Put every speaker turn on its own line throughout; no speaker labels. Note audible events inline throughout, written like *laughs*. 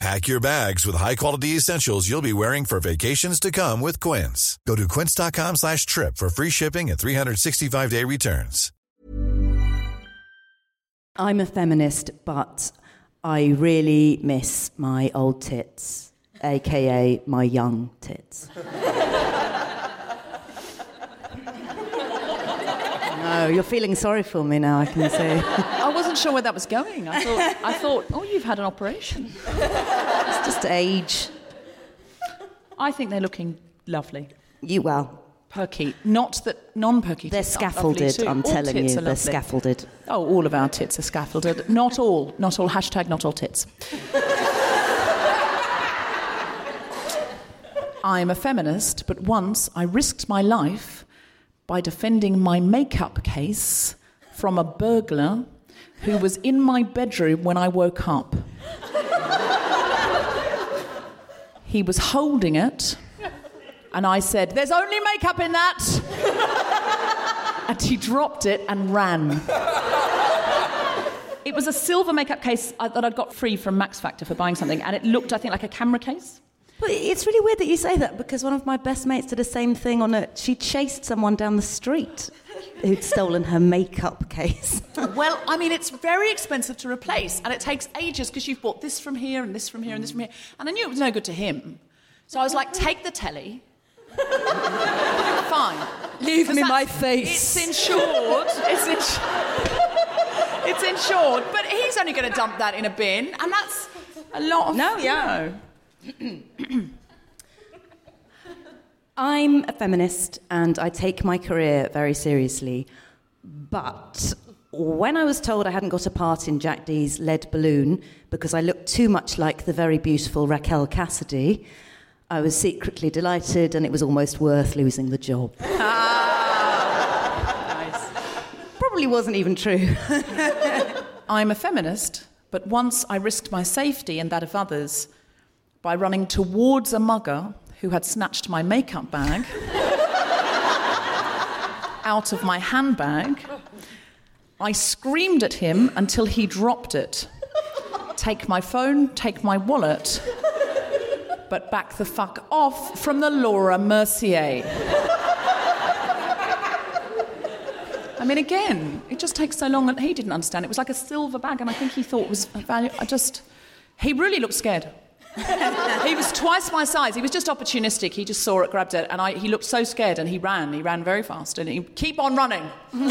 Pack your bags with high-quality essentials you'll be wearing for vacations to come with Quince. Go to quince.com slash trip for free shipping and 365-day returns.
I'm a feminist, but I really miss my old tits, aka my young tits. *laughs* no, you're feeling sorry for me now, I can see. *laughs*
I wasn't sure where that was going. I thought, I thought, oh, you've had an operation.
It's just age.
I think they're looking lovely.
You well,
Perky. Not that non-perky
they're
tits
scaffolded. I'm
All
telling you, they're
lovely.
scaffolded.
Oh, all of our tits are scaffolded. Not all. Not all. Hashtag not all tits. *laughs* I'm a feminist, but once I risked my life by defending my makeup case from a burglar who was in my bedroom when I woke up. he was holding it, and I said, There's only makeup in that! and he dropped it and ran. It was a silver makeup case uh, that I'd got free from Max Factor for buying something, and it looked, I think, like a camera case.
But it's really weird that you say that because one of my best mates did the same thing on a. She chased someone down the street who'd stolen her makeup case. *laughs*
Well, I mean, it's very expensive to replace, and it takes ages because you've bought this from here and this from here and this from here. And I knew it was no good to him. So I was like, take the telly. *laughs* Fine.
Leave
'Cause
me my face.
It's insured. It's, ins- *laughs* it's insured. But he's only going to dump that in a bin, and that's a lot of.
No, yeah.
you know. *clears throat*
I'm a feminist and I take my career very seriously. But when I was told I hadn't got a part in Jack Dee's Lead Balloon because I looked too much like the very beautiful Raquel Cassidy, I was secretly delighted and it was almost worth losing the job. *laughs* Probably wasn't even true. *laughs*
I'm a feminist, but once I risked my safety and that of others by running towards a mugger who had snatched my makeup bag out of my handbag. I screamed at him until he dropped it. Take my phone, take my wallet, but back the fuck off from the Laura Mercier. I mean, again, it just takes so long, and he didn't understand. It was like a silver bag, and I think he thought was value. I just, he really looked scared. *laughs* he was twice my size. He was just opportunistic. He just saw it, grabbed it, and I, he looked so scared, and he ran. He ran very fast, and he keep on running. *laughs*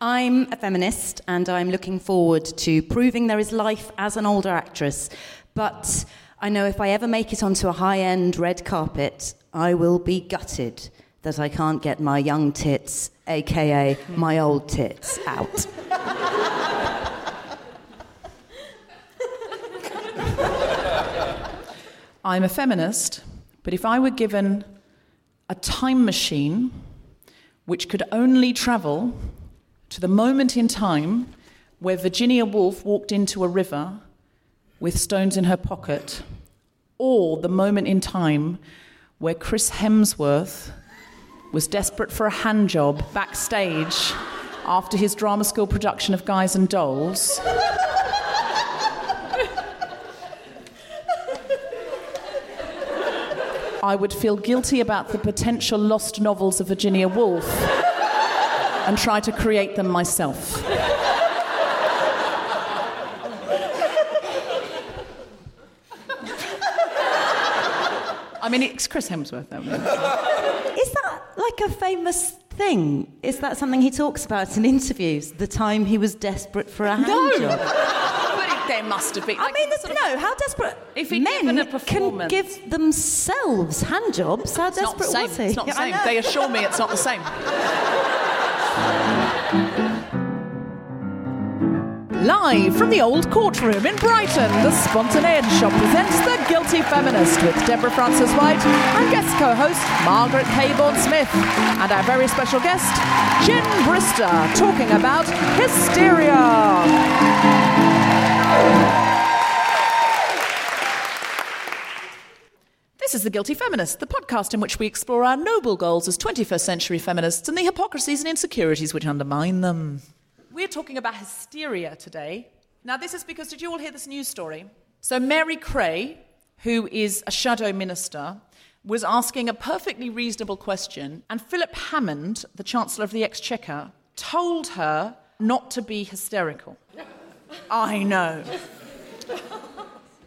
I'm a feminist and I'm looking forward to proving there is life as an older actress. But I know if I ever make it onto a high end red carpet, I will be gutted that I can't get my young tits, aka my old tits, out. *laughs*
I'm a feminist, but if I were given a time machine which could only travel to the moment in time where Virginia Woolf walked into a river with stones in her pocket, or the moment in time where Chris Hemsworth was desperate for a hand job backstage after his drama school production of Guys and Dolls. I would feel guilty about the potential lost novels of Virginia Woolf and try to create them myself. I mean, it's Chris Hemsworth, though.
Is that like a famous thing? Is that something he talks about in interviews? The time he was desperate for a hand
No.
job?
But there must have been.
I
like,
mean,
sort of-
no, how desperate
If he'd given
men
a
can give themselves hand jobs. How
It's
desperate was he?
It's not the same.
know.
They assure me it's not the same. Live from the old courtroom in Brighton, the Spontaneity Shop presents The Guilty Feminist with Deborah Frances White and guest co host Margaret Cabourn Smith. And our very special guest, Jen Brister, talking about hysteria. This is The Guilty Feminist, the podcast in which we explore our noble goals as 21st century feminists and the hypocrisies and insecurities which undermine them. We're talking about hysteria today. Now, this is because, did you all hear this news story? So, Mary Creagh, who is a shadow minister, was asking a perfectly reasonable question, and Philip Hammond, the Chancellor of the Exchequer, told her not to be hysterical. *laughs* I know.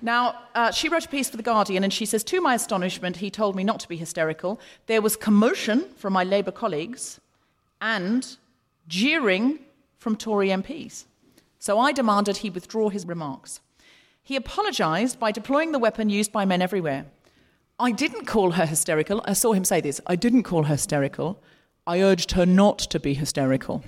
Now, uh, she wrote a piece for The Guardian and she says, To my astonishment, he told me not to be hysterical. There was commotion from my Labour colleagues and jeering from Tory MPs. So I demanded he withdraw his remarks. He apologised by deploying the weapon used by men everywhere. I didn't call her hysterical. I saw him say this. I didn't call her hysterical. I urged her not to be hysterical.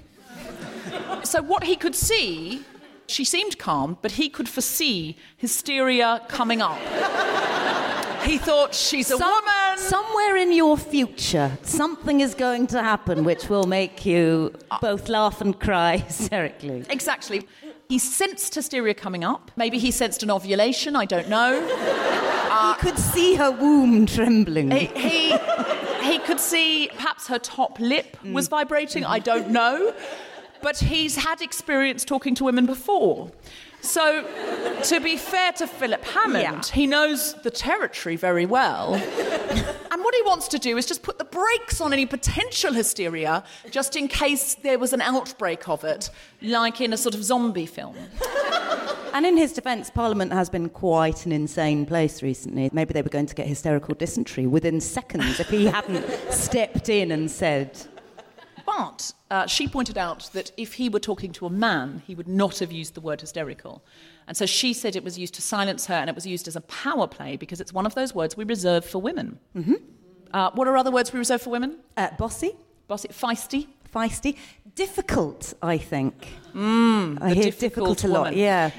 *laughs* so what he could see she seemed calm, but he could foresee hysteria coming up. *laughs* he thought, she's a
Some-
woman.
Somewhere in your future, something is going to happen which will make you uh, both laugh and cry *laughs* hysterically.
Exactly. He sensed hysteria coming up. Maybe he sensed an ovulation, I don't know. *laughs*
He could see her womb trembling.
He, he, he could see perhaps her top lip was mm. vibrating, I don't know. But he's had experience talking to women before. So, to be fair to Philip Hammond,
Yeah.
he knows the territory very well. and what he wants to do is just put the brakes on any potential hysteria, just in case there was an outbreak of it, like in a sort of zombie film.
And in his defence, Parliament has been quite an insane place recently. Maybe they were going to get hysterical dysentery within seconds if he hadn't stepped in and said,
But uh, she pointed out that if he were talking to a man, he would not have used the word hysterical. And so she said it was used to silence her and it was used as a power play because it's one of those words we reserve for women. Mm-hmm. Uh, what are other words we reserve for women?
uh, bossy,
Bossy, feisty.
feisty, difficult, I think. Mm, I hear
difficult
difficult, a lot, yeah.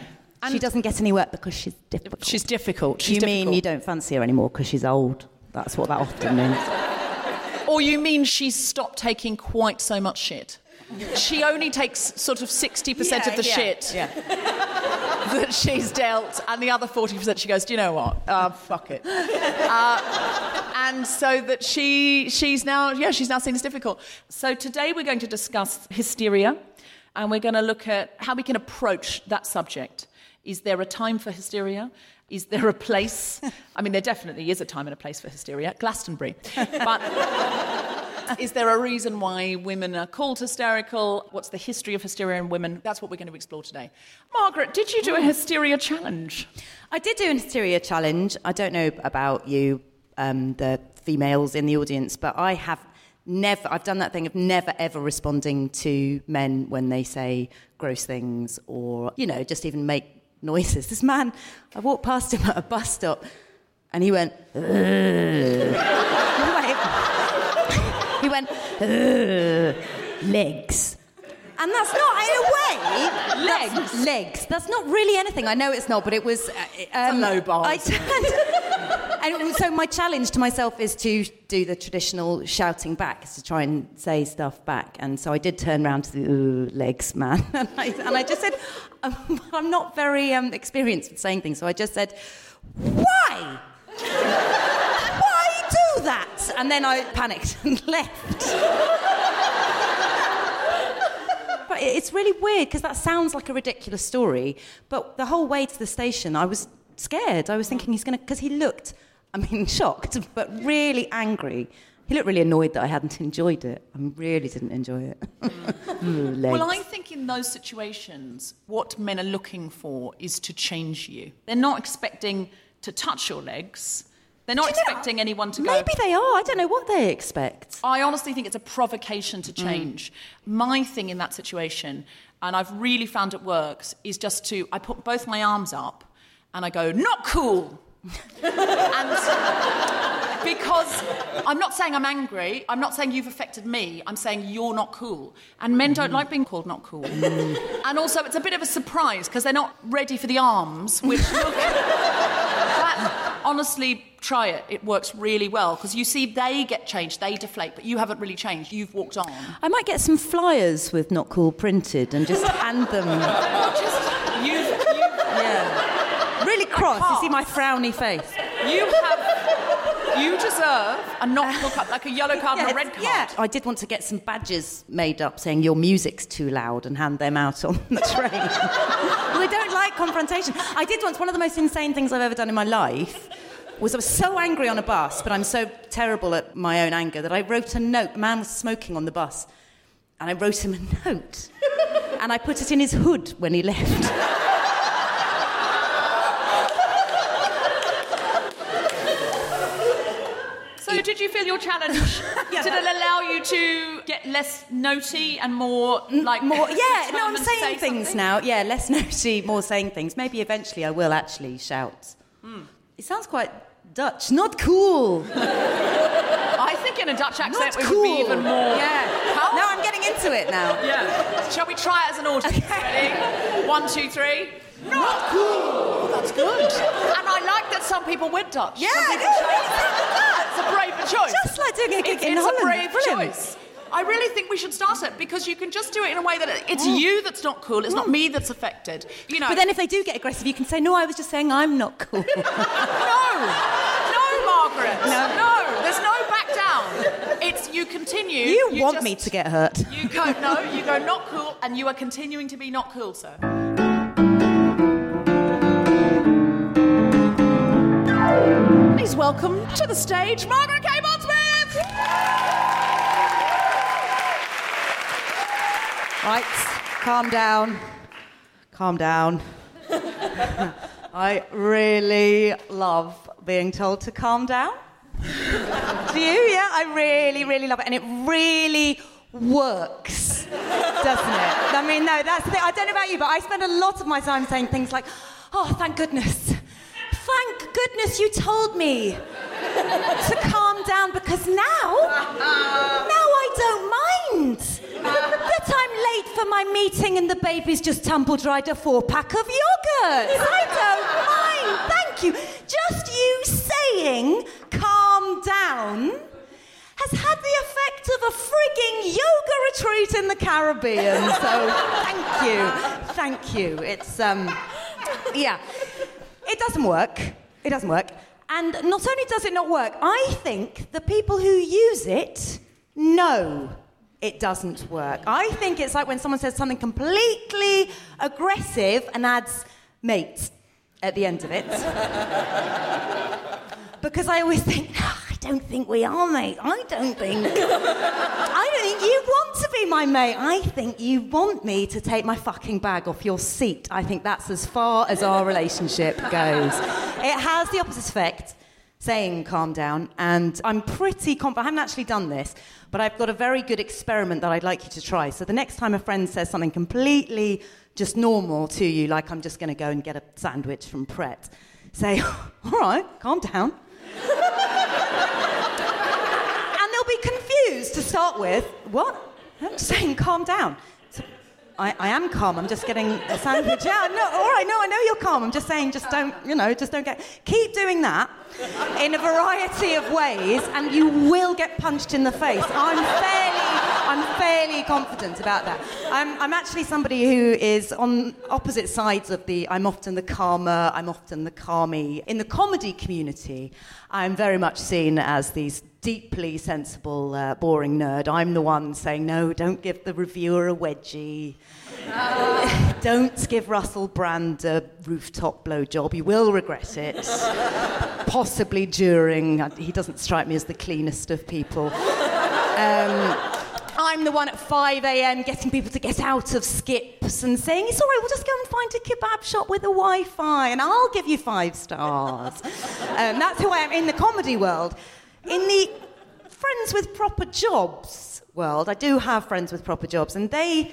she doesn't get any work because she's difficult.
She's difficult. She's
you mean you don't fancy her anymore because she's old? That's what that often means. *laughs*
Or you mean she's stopped taking quite so much shit? She only takes sort of 60% of the shit *laughs* that she's dealt, and the other 40% she goes, do you know what? Uh, fuck it. Uh, and so that she, she's now, yeah, she's now seen as difficult. So today we're going to discuss hysteria, and we're going to look at how we can approach that subject. Is there a time for hysteria? Is there a place? I mean, there definitely is a time and a place for hysteria, Glastonbury. But Is there a reason why women are called hysterical? What's the history of hysteria in women? That's what we're going to explore today. Margaret, did you do a hysteria challenge?
I did do an hysteria challenge. I don't know about you, um, the females in the audience, but I have never, I've done that thing of never ever responding to men when they say gross things or, you know, just even make noises. This man, I walked past him at a bus stop and he went, *laughs* he went, "Ugh, legs. And that's not, in a way, legs. legs. That's not really anything. I know it's not, but it was. Uh, um,
low bar.
I turned, and so my challenge to myself is to do the traditional shouting back, is to try and say stuff back. And so I did turn around to the "Ooh, legs man, *laughs* and I, and I just said, um, *laughs* I'm not very um, experienced with saying things, so I just said, why? Why do that? And then I panicked *laughs* and left. But it's really weird because that sounds like a ridiculous story. But the whole way to the station, I was scared. I was thinking he's going to, because he looked, I mean, *laughs* shocked, but really angry. He looked really annoyed that I hadn't enjoyed it. I really didn't enjoy it. *laughs* Ooh.
Well, I think in those situations, what men are looking for is to change you. They're not expecting to touch your legs. They're not
you know-
expecting anyone to go.
Maybe they are. I don't know what they expect.
I honestly think it's a provocation to change. My thing in that situation, and I've really found it works, is just to I put both my arms up and I go, not cool. And because I'm not saying I'm angry, I'm not saying you've affected me, I'm saying you're not cool. And men don't like being called not cool. and also, it's a bit of a surprise because they're not ready for the arms, which look. that, honestly, try it. It works really well because you see they get changed, they deflate, but you haven't really changed. You've walked on.
I might get some flyers with not cool printed and just hand them. *laughs*
Just, you've, you've,
Yeah. Really cross. You see my frowny face.
you have, you deserve a cool uh, card, like a yellow card and a red card.
Yeah, I did want to get some badges made up saying your music's too loud and hand them out on the *laughs* train. well, I don't like confrontation. I did once, one of the most insane things I've ever done in my life was I was so angry on a bus, but I'm so terrible at my own anger that I wrote a note. A man was smoking on the bus, and I wrote him a *laughs* note. and I put it in his hood when he left.
Did you feel your challenge? *laughs* Did it allow you to get less notey and more like
more yeah *laughs* no i'm saying
say
things
something?
now yeah less *laughs* nosy more saying things maybe eventually i will actually shout
Hmm.
it sounds quite dutch not cool
I think in a Dutch accent
not
it
cool
would be even more.
yeah
How-
no i'm getting into it now
Yeah. Shall we try it as an audience? Ready? One, two, three. Not cool. That's good. And I like that some people went Dutch.
Yeah,
Some people
it
chose-
really sounded
It's a choice.
Just like doing a gig
it's,
in
it's
Holland.
a brave
Brilliant.
choice. I really think we should start it because you can just do it in a way that it's mm. you that's not cool. It's not mm. me that's affected. You know.
but then if they do get aggressive you can say no i was just saying i'm not cool *laughs*
no, no, Margaret. No, no. There's no back down. It's you continue.
you, want
just-
me to get hurt
You go no. You go not cool, and you are continuing to be not cool, sir. Please welcome to the stage Margaret Cabourn-Smith.
Right, calm down. Calm down. *laughs* I really love being told to calm down. Do you? Yeah, I really, really love it. And it really works, doesn't it? I mean, no, that's the thing. I don't know about you, but I spend a lot of my time saying things like, oh, thank goodness. Thank goodness you told me to calm down because now, now I don't mind that I'm late for my meeting and the baby's just tumble dried a four pack of yogurt. I don't mind. Thank you. Just you saying calm down has had the effect of a frigging yoga retreat in the Caribbean. So thank you. Thank you. It's um yeah. It doesn't work. It doesn't work. And not only does it not work, I think the people who use it know it doesn't work. I think it's like when someone says something completely aggressive and adds mate at the end of it. *laughs* because I always think, I don't think we are, mate. I don't think. I don't think you want to be my mate. I think you want me to take my fucking bag off your seat. I think that's as far as our relationship goes. It has the opposite effect saying calm down, and I'm pretty confident. I haven't actually done this, but I've got a very good experiment that I'd like you to try. So the next time a friend says something completely just normal to you, like I'm just going to go and get a sandwich from Pret, say, *laughs* all right, calm down. And they'll be confused to start with. What? I'm saying calm down. I, I, am calm. I'm just getting a sandwich. Yeah, no, all right, no, I know you're calm. I'm just saying, just don't, you know, just don't get. Keep doing that in a variety of ways, and you will get punched in the face. I'm fairly, I'm fairly confident about that. I'm, I'm actually somebody who is on opposite sides of the. I'm often the calmer. I'm often the calmy. In the comedy community, I'm very much seen as these deeply sensible, uh, boring nerd. I'm the one saying, no, don't give the reviewer a wedgie. *laughs* don't give Russell Brand a rooftop blowjob. You will regret it. *laughs* Possibly during. Uh, he doesn't strike me as the cleanest of people. Um, I'm the one at 5 a.m. getting people to get out of skips and saying, it's all right, we'll just go and find a kebab shop with a Wi Fi and I'll give you five stars. *laughs* um, that's who I am in the comedy world. In the friends with proper jobs world, I do have friends with proper jobs, and they,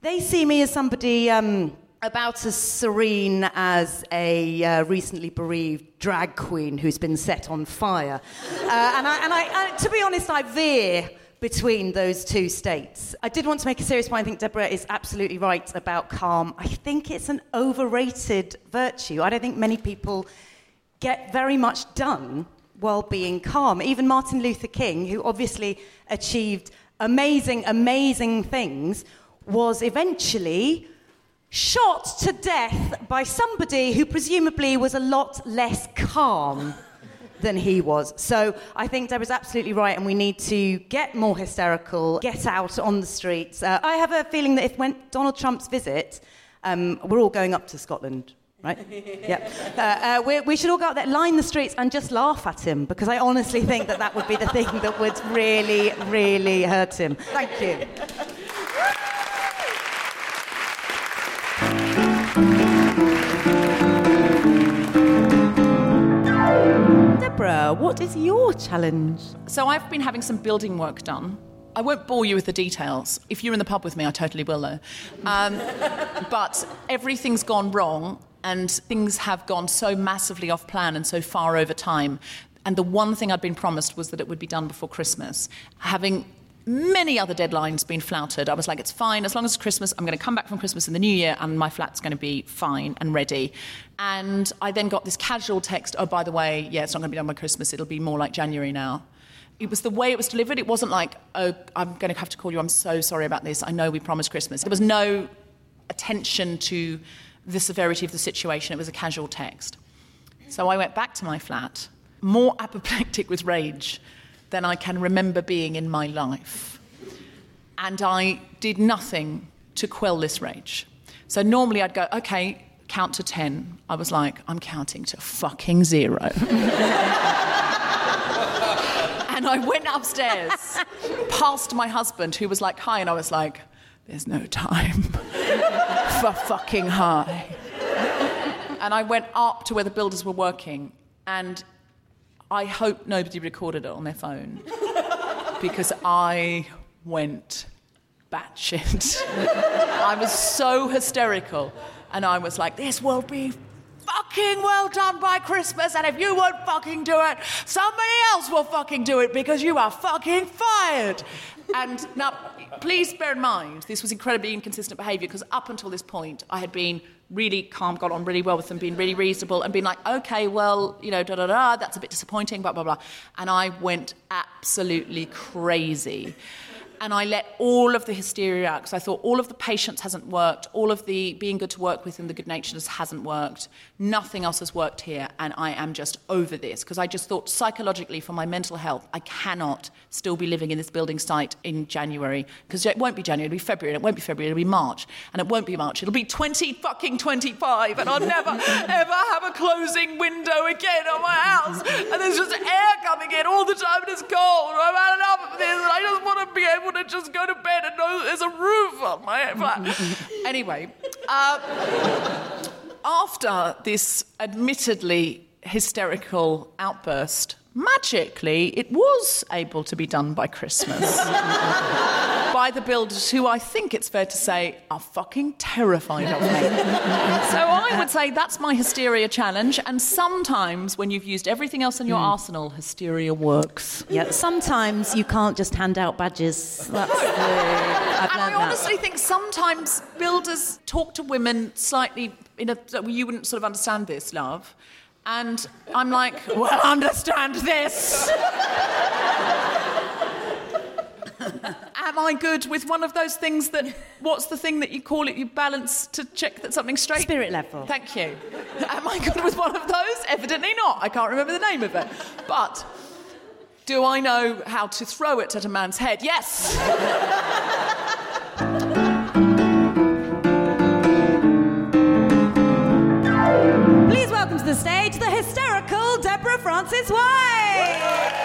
they see me as somebody um, about as serene as a uh, recently bereaved drag queen who's been set on fire. Uh, and I, and I, and to be honest, I veer between those two states. I did want to make a serious point. I think Deborah is absolutely right about calm. I think it's an overrated virtue. I don't think many people get very much done while being calm. Even Martin Luther King, who obviously achieved amazing, amazing things, was eventually shot to death by somebody who presumably was a lot less calm than he was. So I think Deborah's absolutely right, and we need to get more hysterical, get out on the streets. Uh, I have a feeling that if when Donald Trump's visit, um, we're all going up to Scotland right? yeah. Uh, uh, we, should all go out there, line the streets, and just laugh at him because I honestly think that that would be the thing *laughs* that would really, really hurt him. Thank you. Deborah, what is your challenge?
So I've been having some building work done. I won't bore you with the details. If you're in the pub with me, I totally will, though. Um, *laughs* but everything's gone wrong, and things have gone so massively off plan and so far over time. And the one thing I'd been promised was that it would be done before Christmas. Having many other deadlines been flouted, I was like, it's fine. As long as it's Christmas, I'm going to come back from Christmas in the new year and my flat's going to be fine and ready. And I then got this casual text oh, by the way, yeah, it's not going to be done by Christmas. It'll be more like January now. It was the way it was delivered. It wasn't like, oh, I'm going to have to call you. I'm so sorry about this. I know we promised Christmas. There was no attention to the severity of the situation. It was a casual text. So I went back to my flat, more *laughs* apoplectic with rage than I can remember being in my life. And I did nothing to quell this rage. So normally I'd go, okay, count to 10. I was like, I'm counting to fucking zero. *laughs* and I went upstairs past my husband, who was like, hi. And I was like, there's no time *laughs* for fucking high. And I went up to where the builders were working, and I hope nobody recorded it on their phone because I went batshit. *laughs* I was so hysterical, and I was like, this will be fucking well done by Christmas, and if you won't fucking do it, somebody else will fucking do it because you are fucking fired. And now, please bear in mind, this was incredibly inconsistent behaviour because up until this point, I had been really calm, got on really well with them, been really reasonable, and been like, okay, well, you know, da da da, that's a bit disappointing, blah, blah, blah. And I went absolutely crazy. And I let all of the hysteria out because I thought all of the patience hasn't worked, all of the being good to work with and the good naturedness hasn't worked. Nothing else has worked here, and I am just over this because I just thought psychologically, for my mental health, I cannot still be living in this building site in January because it won't be January, it'll be February, and it won't be February, it'll be March, and it won't be March, it'll be 20 fucking 25, and I'll *laughs* never ever have a closing window again on my house, and there's just air coming in all the time, and it's cold, I've had enough of this, and I just want to be able to just go to bed and know there's a roof on my flat. *laughs* anyway, uh, after this admittedly hysterical outburst, magically it was able to be done by Christmas. *laughs* by the builders who I think it's fair to say are fucking terrified of me. *laughs* so I would say that's my hysteria challenge, and sometimes when you've used everything else in your hmm. arsenal, hysteria works.
Yeah, sometimes you can't just hand out badges. That's *laughs* the, I've
And I
that.
honestly think sometimes builders talk to women slightly in a you wouldn't sort of understand this, love. And I'm like, well, understand this. *laughs* *laughs* Am I good with one of those things that, what's the thing that you call it? You balance to check that something's straight?
Spirit level.
Thank you. Am I good with one of those? Evidently not. I can't remember the name of it. But do I know how to throw it at a man's head? Yes.
Please welcome to the stage the hysterical Deborah Frances White.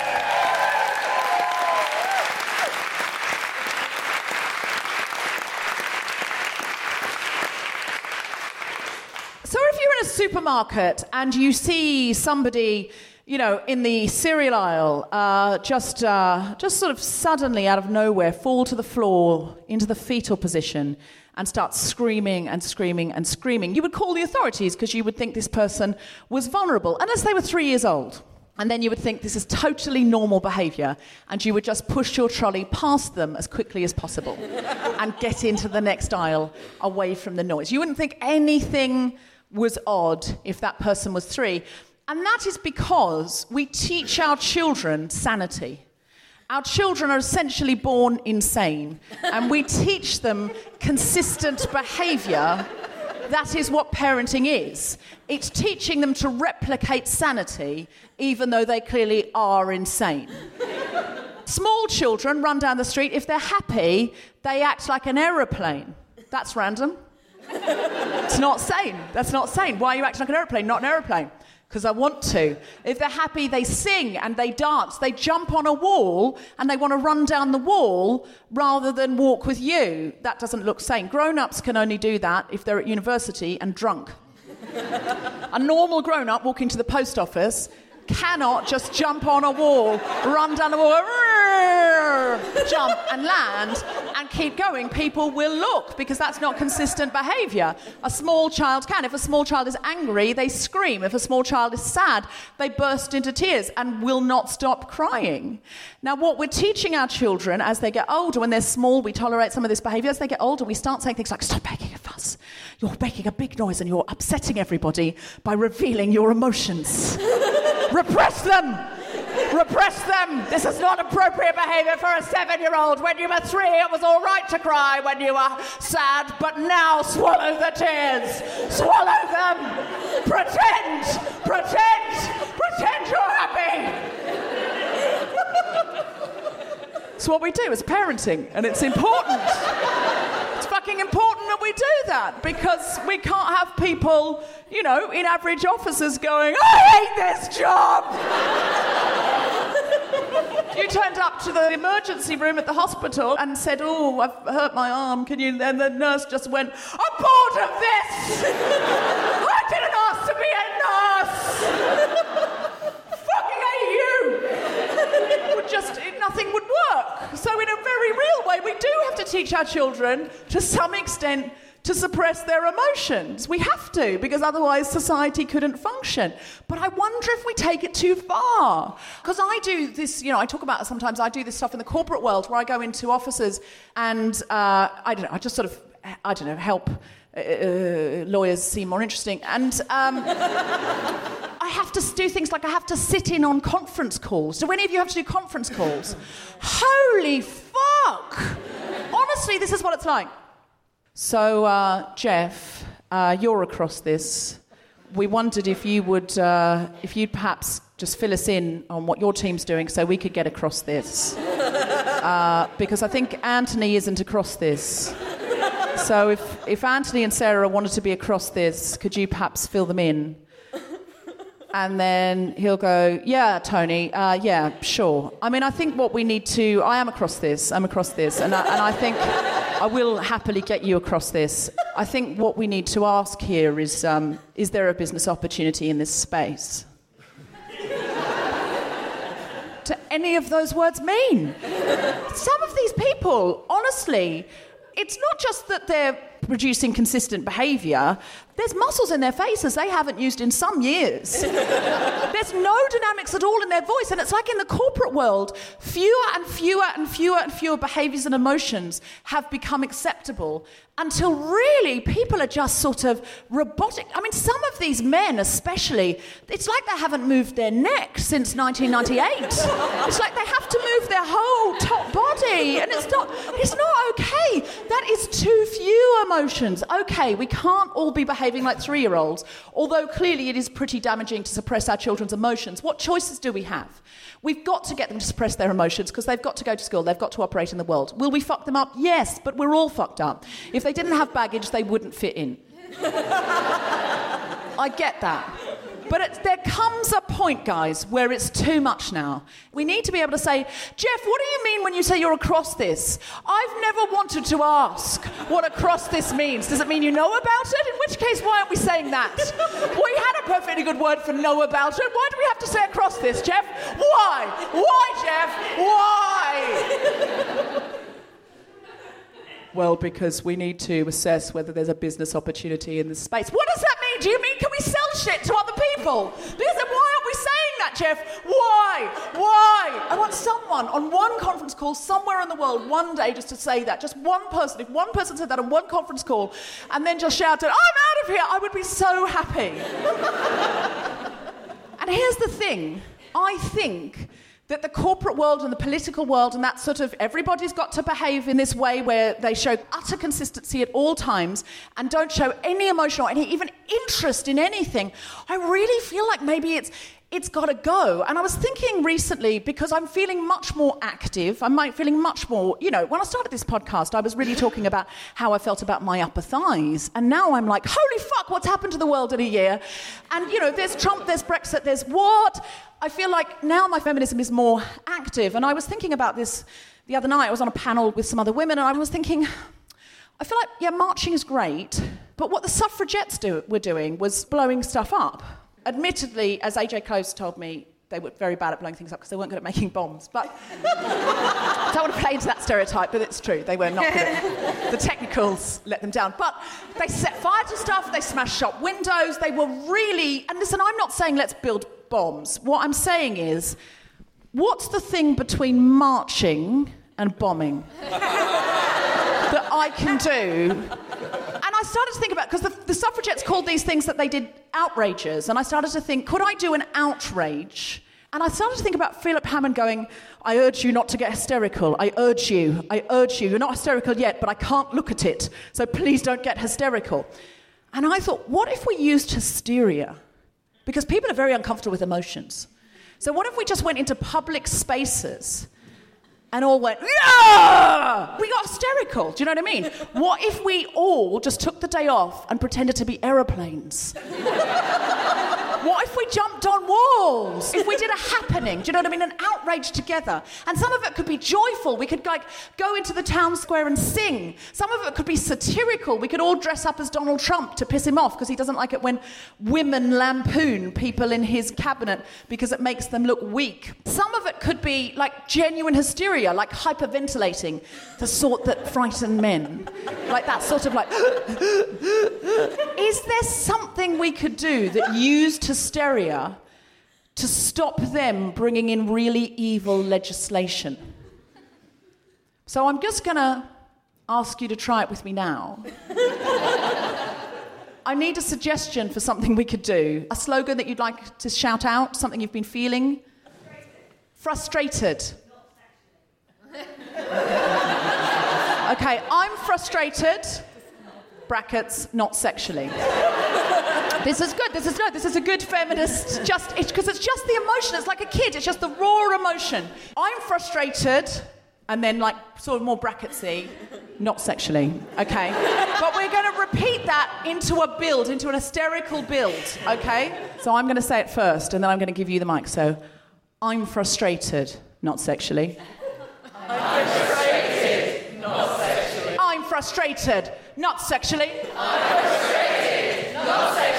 So if you're in a supermarket and you see somebody, you know, in the cereal aisle, uh, just uh, just sort of suddenly out of nowhere fall to the floor into the fetal position and start screaming and screaming and screaming, you would call the authorities because you would think this person was vulnerable, unless they were three years old. And then you would think this is totally normal behavior, and you would just push your trolley past them as quickly as possible *laughs* and get into the next aisle away from the noise. You wouldn't think anything was odd if that person was three. And that is because we teach our children sanity. Our children are essentially born insane, and we teach them consistent behavior that is what parenting is. It's teaching them to replicate sanity, even though they clearly are insane. Small children run down the street. If they're happy, they act like an aeroplane. That's random. It's not sane. That's not sane. Why are you acting like an aeroplane, not an aeroplane? Because I want to. If they're happy, they sing and they dance. They jump on a wall and they want to run down the wall rather than walk with you. That doesn't look sane. Grown ups can only do that if they're at university and drunk. a normal grown up walking to the post office cannot just jump on a wall, run down the wall, jump and land and keep going. People will look because that's not consistent behavior. A small child can. If a small child is angry, they scream. If a small child is sad, they burst into tears and will not stop crying. Now, what we're teaching our children as they get older, when they're small, we tolerate some of this behavior. As they get older, we start saying things like, stop making a fuss. You're making a big noise and you're upsetting everybody by revealing your emotions. *laughs* Repress them! Repress them! This is not appropriate behavior for a seven year old. When you were three, it was all right to cry when you were sad, but now swallow the tears! Swallow them! Pretend! Pretend! Pretend you're happy! It's what we do. It's parenting, and it's important. It's fucking important that we do that because we can't have people, you know, in average offices going, I hate this job! *laughs* you turned up to the emergency room at the hospital and said, Oh, I've hurt my arm. Can you? And the nurse just went, I'm bored of this! *laughs* I didn't ask to be a nurse! fucking hate you! It would just, it, nothing would work. So, in a very real way, we do have to teach our children, to some extent, to suppress their emotions. We have to, because otherwise society couldn't function. But I wonder if we take it too far. Because I do this, you know, I talk about sometimes I do this stuff in the corporate world where I go into offices and uh, I don't know, I just sort of, I don't know, help uh, lawyers seem more interesting. And um, *laughs* I have to do things like I have to sit in on conference calls. Do any of you have to do conference calls? Holy fuck! Honestly, this is what it's like. So, uh, Jeff, uh, you're across this. We wondered if you would, uh, if you'd perhaps just fill us in on what your team's doing, so we could get across this. *laughs* Uh, because I think Anthony isn't across this. So, if if Anthony and Sarah wanted to be across this, could you perhaps fill them in? And then he'll go, Yeah, Tony, uh, yeah, sure. I mean, I think what we need to, I am across this, I'm across this, and I, and I think I will happily get you across this. I think what we need to ask here is um, Is there a business opportunity in this space? Do any of those words mean? Some of these people, honestly, it's not just that they're producing consistent behavior, there's muscles in their faces they haven't used in some years. *laughs* there's no dynamics at all in their voice. And it's like in the corporate world, fewer and fewer and fewer and fewer behaviors and emotions have become acceptable until really people are just sort of robotic. I mean, some of these men, especially, it's like they haven't moved their neck since 1998. it's like they have to move their whole top body, and it's not, it's not okay. That is too few emotions. Okay, we can't all be behaving like three year olds, although clearly it is pretty damaging to suppress our children's emotions. What choices do we have? We've got to get them to suppress their emotions because they've got to go to school, they've got to operate in the world. Will we fuck them up? Yes, but we're all fucked up. If they didn't have baggage, they wouldn't fit in. *laughs* I get that. But it, there comes a point, guys, where it's too much now. We need to be able to say, Jeff, what do you mean when you say you're across this? I've never wanted to ask what across this means. Does it mean you know about it? In which case, why aren't we saying that? *laughs* we had a perfectly good word for know about it. Why do we have to say across this, Jeff? Why? Why, Jeff? Why? *laughs* Well, because we need to assess whether there's a business opportunity in this space. What does that? Do you mean can we sell shit to other people? Because then why aren't we saying that, Jeff? Why? Why? I want someone on one conference call somewhere in the world one day just to say that. Just one person. If one person said that on one conference call and then just shouted, I'm out of here, I would be so happy. *laughs* and here's the thing I think that the corporate world and the political world and that sort of everybody's got to behave in this way where they show utter consistency at all times and don't show any emotion or any even interest in anything. I really feel like maybe it's it's got to go. And I was thinking recently, because I'm feeling much more active, I'm feeling much more, you know, when I started this podcast, I was really talking about how I felt about my upper thighs. And now I'm like, holy fuck, what's happened to the world in a year? And, you know, there's Trump, there's Brexit, there's what? I feel like now my feminism is more active. And I was thinking about this the other night. I was on a panel with some other women, and I was thinking, I feel like, yeah, marching is great, but what the suffragettes do, were doing was blowing stuff up admittedly, as AJ Close told me, they were very bad at blowing things up because they weren't good at making bombs. But *laughs* I want to play into that stereotype, but it's true. They were not good at The technicals let them down. But they set fire to stuff, they smashed shop windows, they were really. And listen, I'm not saying let's build bombs. What I'm saying is, what's the thing between marching and bombing *laughs* that I can do and I started to think about because the, the, suffragettes called these things that they did outrages, and I started to think, could I do an outrage? And I started to think about Philip Hammond going, I urge you not to get hysterical. I urge you. I urge you. You're not hysterical yet, but I can't look at it. So please don't get hysterical. And I thought, what if we used hysteria? Because people are very uncomfortable with emotions. So what if we just went into public spaces and all went, yeah! We got hysterical. Do you know what I mean? *laughs* What if we all just took the day off and pretended to be aeroplanes? what if we jumped on walls? If we did a happening, do you know what I mean? An outrage together. And some of it could be joyful. We could like go into the town square and sing. Some of it could be satirical. We could all dress up as Donald Trump to piss him off because he doesn't like it when women lampoon people in his cabinet because it makes them look weak. Some of it could be like genuine hysteria, like hyperventilating, the sort that frighten men. Like that sort of like. *gasps* Is there something we could do that used hysteria to stop them bringing in really evil legislation. So I'm just going to ask you to try it with me now. I need a suggestion for something we could do. A slogan that you'd like to shout out, something you've been feeling. Frustrated. Okay, I'm frustrated. Brackets, not sexually. This is good. This is no. This is a good feminist. Just because it's, it's just the emotion. It's like a kid. It's just the raw emotion. I'm frustrated, and then like sort of more bracketsy, not sexually. Okay, but we're going to repeat that into a build, into an hysterical build. Okay, so I'm going to say it first, and then I'm going to give you the mic. So, I'm frustrated, not sexually. I'm frustrated, not sexually. I'm frustrated, not sexually. I'm frustrated, not sexually.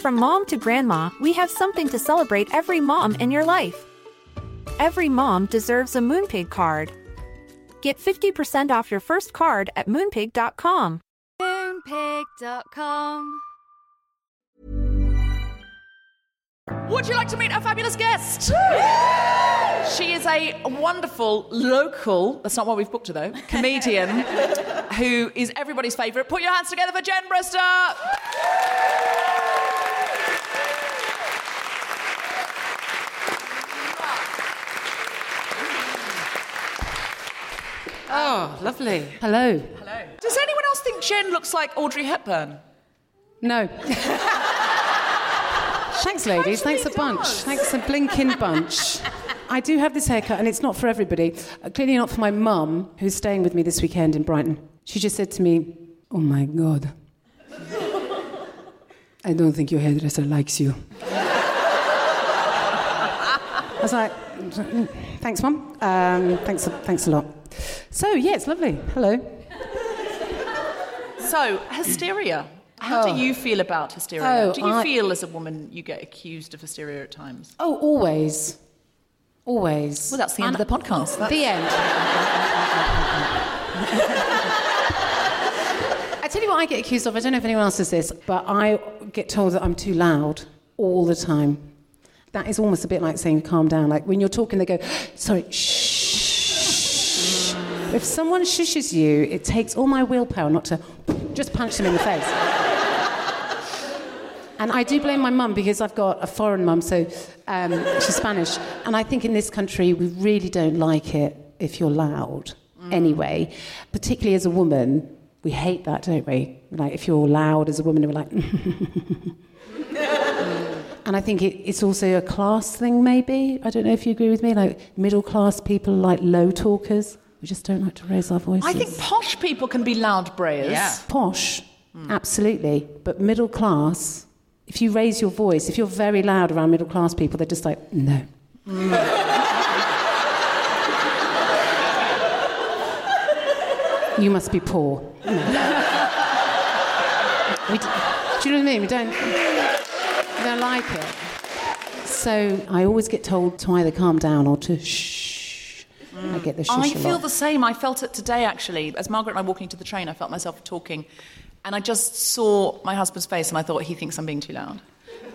From mom to grandma, we have something to celebrate every mom in your life. Every mom deserves a Moonpig card. Get 50% off your first card at moonpig.com.
Moonpig.com.
Would you like to meet our fabulous guest? She is a wonderful local, that's not why we've booked her though, *laughs* comedian who is everybody's favourite. Put your hands together for Jen Brister.
Oh, lovely. Hello.
Hello. Does anyone else think Jen looks like Audrey Hepburn?
No. *laughs* Thanks, ladies. Thanks a bunch. Thanks a blinking bunch. I do have this haircut, and it's not for everybody. Uh, clearly, not for my mum, who's staying with me this weekend in Brighton. She just said to me, Oh my God. I don't think your hairdresser likes you. I was like, Thanks, mum. Um, thanks, thanks a lot. So, yeah, it's lovely. Hello. *laughs*
So, hysteria. How
Oh.
do you feel about hysteria?
Oh,
do you
I-
feel as a woman you get accused of hysteria at times?
Oh, always. Always.
Well, that's the end of the podcast. That's-
The end. *laughs* I tell you what I get accused of. I don't know if anyone else does this, but I get told that I'm too loud all the time. That is almost a bit like saying calm down. Like when you're talking, they go, sorry, shh. If someone shushes you, it takes all my willpower not to just punch them in the face. And I do blame my mum because I've got a foreign mum, so um, she's Spanish. And I think in this country, we really don't like it if you're loud anyway. Particularly as a woman, we hate that, don't we? Like if you're loud as a woman, we're like. *laughs* and I think it, it's also a class thing, maybe. I don't know if you agree with me. Like middle class people are like low talkers. We just don't like to raise our voices.
I think posh people can be loud brayers.
Yeah.
posh, absolutely. But middle class, if you raise your voice, if you're very loud around middle class people, they're just like, no. you must be poor. No. We d- do you know what I mean? We don't, we don't like it. So I always get told to either calm down or to shh. Mm. I get the shh
I
a
feel the same. I felt it today, actually. As Margaret and I were walking to the train, I felt myself talking. And I just saw my husband's face and I thought, he thinks I'm being too loud.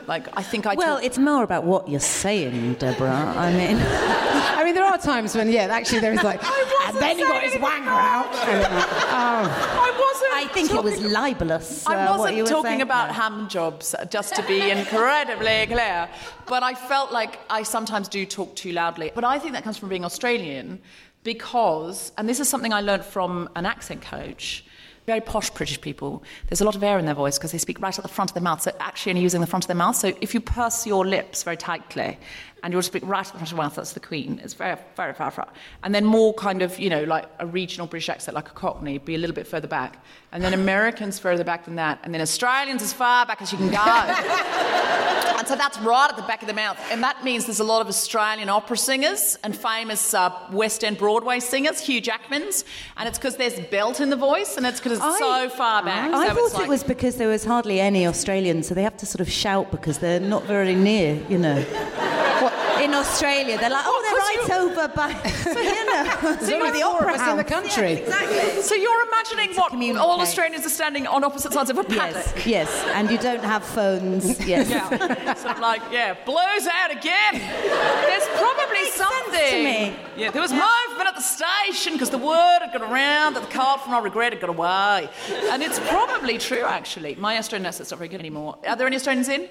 Like, I think I
Well,
talk-
it's more about what you're saying, Deborah. I mean,
I mean, there are times when, yeah, actually, there is like, *laughs* and then he got his wanger out. And, *laughs* oh.
I wasn't.
I think it was libelous.
I
uh, what
wasn't
you were
talking
saying.
about
No.
ham jobs, uh, just to be incredibly clear. But I felt like I sometimes do talk too loudly. But I think that comes from being Australian because, and this is something I learned from an accent coach. Very posh British people, there's a lot of air in their voice because they speak right at the front of their mouth, so actually only using the front of their mouth. So if you purse your lips very tightly and you'll speak right at the front of your mouth, that's the Queen. It's very, very far, far. And then more kind of, you know, like a regional British accent, like a Cockney, be a little bit further back. And then Americans further back than that. And then Australians as far back as you can go. *laughs* and so that's right at the back of the mouth. And that means there's a lot of Australian opera singers and famous uh, West End Broadway singers, Hugh Jackman's. And it's because there's belt in the voice and it's because it's so far back.
I
so
thought
like,
it was because there was hardly any Australians, so they have to sort of shout because they're not very near, you know. What, in Australia, they're like, oh, they're right over by, *laughs* *laughs* So, you know,
only
the opera
house. in the country.
Exactly.
So you're imagining what all Australians are standing on opposite sides of a paddock.
Yes, yes, and you don't have phones. *laughs* Yes.
Yeah, sort of like, yeah, blows out again. There's probably something.
to me.
Yeah, there was movement at the station because the word had got around that the card from I regret had got away. And it's probably true, actually. My Australian accent's not very good anymore. Are there any Australians in?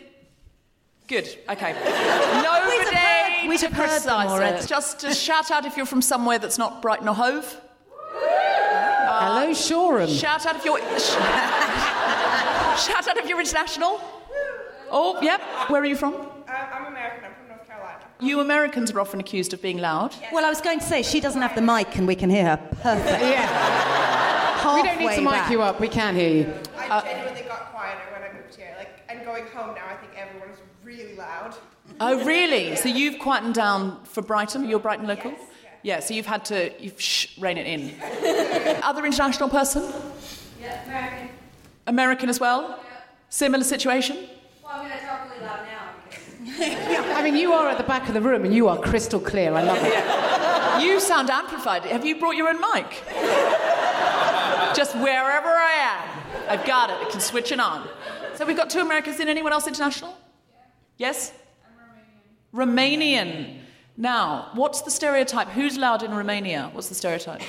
Good, okay. Nobody
heard- we'd
to
have heard them
criticise
already.
it. Just to shout out if you're from somewhere that's not Brighton or Hove.
Hello, uh, Shoreham.
Shout out if you're. *laughs* shout out if you're international. Oh, yep. Where are you from?
Uh, I'm American. I'm from North Carolina.
You Americans are often accused of being loud.
Well, I was going to say, she doesn't have the mic and we can hear her perfect. *laughs*
Yeah. We don't need to mic
back.
you up. We can hear you.
I genuinely got quieter when I moved here. Like, and going home now, I think everyone's really loud.
Oh, really? So you've quietened down for Brighton? You're Brighton local? Yeah, so you've had to you've shh, rein it in. *laughs* Other international person?
Yeah, American.
American as well? Similar situation?
Well, I'm gonna talk really loud now. *laughs*
I mean, you are at the back of the room and you are crystal clear. I love it.
You sound amplified. Have you brought your own mic? *laughs* Just wherever I am. I've got it. I can switch it on. So we've got two Americans in. Anyone else international? Yes? I'm Romanian. Romanian. Now, what's the stereotype? Who's loud in Romania? What's the stereotype?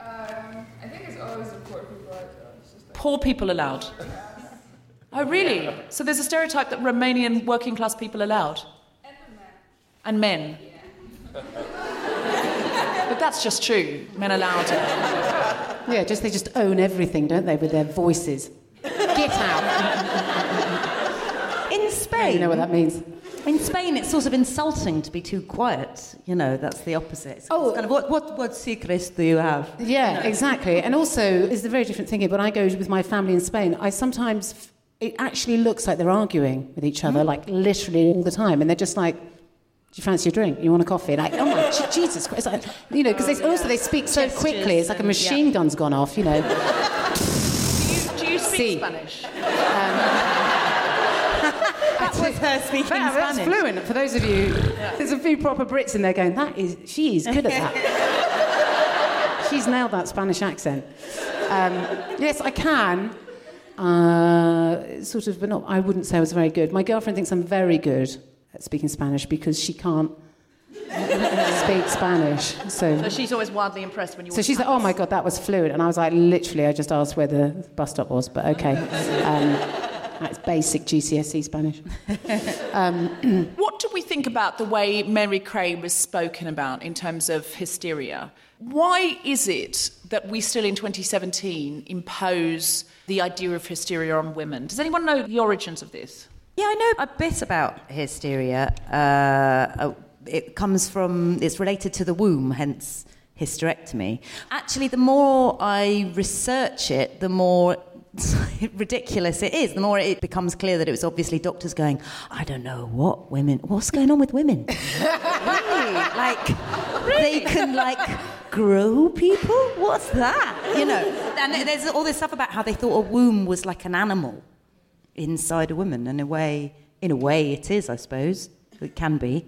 Um, I think it's always the poor people. It's just like,
Poor people are loud. Oh, really? So there's a stereotype that Romanian working class people are loud? And men? *laughs* But that's just true. Men are louder.
Yeah, just they just own everything, don't they, with their voices? *laughs* Get out.
In Spain,
You know what that means?
In Spain, it's sort of insulting to be too quiet. You know, that's the opposite. It's
Oh.
kind of what, what, what secrets do you have?
Yeah, exactly. And also, it's a very different thing here. When I go with my family in Spain, I sometimes, it actually looks like they're arguing with each other, mm-hmm. like literally all the time. And they're just like, do you fancy a drink? You want a coffee? Like, oh my *laughs* Jesus Christ. Like, you know, because also they speak so
Gestures
quickly. It's like a machine gun's gone off, you know.
Do you, do you speak
See.
Spanish?
Was her speaking
That- that's fluent. For those of you, there's a few proper Brits in there going, that is, she is good at that. *laughs* She's nailed that Spanish accent. Um, yes, I can. Uh, sort of, but not, I wouldn't say I was very good. My girlfriend thinks I'm very good at speaking Spanish because she can't *laughs* speak Spanish. So,
So she's always wildly impressed when you
so she's like, oh my God, that was fluent. And I was like, literally, I just asked where the bus stop was, but okay. *laughs* Um, that's basic GCSE Spanish. *clears throat*
What do we think about the way Mary Creagh was spoken about in terms of hysteria? Why is it that we still in 2017 impose the idea of hysteria on women. Does anyone know the origins of this?
Yeah, I know a bit about hysteria. Uh, uh, it comes from, it's related to the womb, hence hysterectomy. Actually, the more I research it, the more *laughs* ridiculous it is, the more it becomes clear that it was obviously doctors going, I don't know what women, what's going on with women? *laughs* really? Like, they can, like, grow people? What's that? You know, and there's all this stuff about how they thought a womb was like an animal inside a woman. And in a way, in a way, it is, I suppose. It can be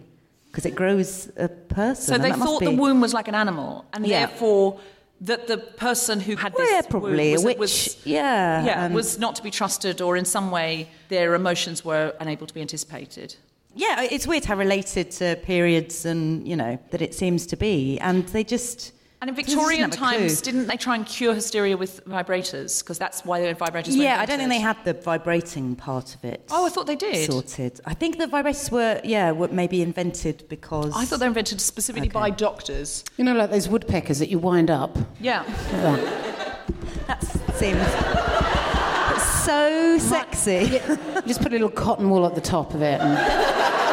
because it grows a person.
So they thought
be-
the womb was like an animal, and
Yeah.
therefore that the person who had this
yeah, probably
was,
a witch.
was-
yeah,
yeah,
um,
was not to be trusted, or in some way their emotions were unable to be anticipated.
Yeah, it's weird how related to periods and you know that it seems to be, and they just.
And in Victorian
didn't have a
times, didn't they try and cure hysteria with vibrators? Because that's why the vibrators were
Yeah, I don't think they had the vibrating part of it.
Oh, I thought they did.
Sorted. I think the vibrators were, yeah, were maybe invented because.
I thought they were invented specifically by doctors.
You know, like those woodpeckers that you wind up.
Yeah.
Like that.
That seems so sexy. *laughs*
You just put a little cotton wool at the top of it. And... *laughs*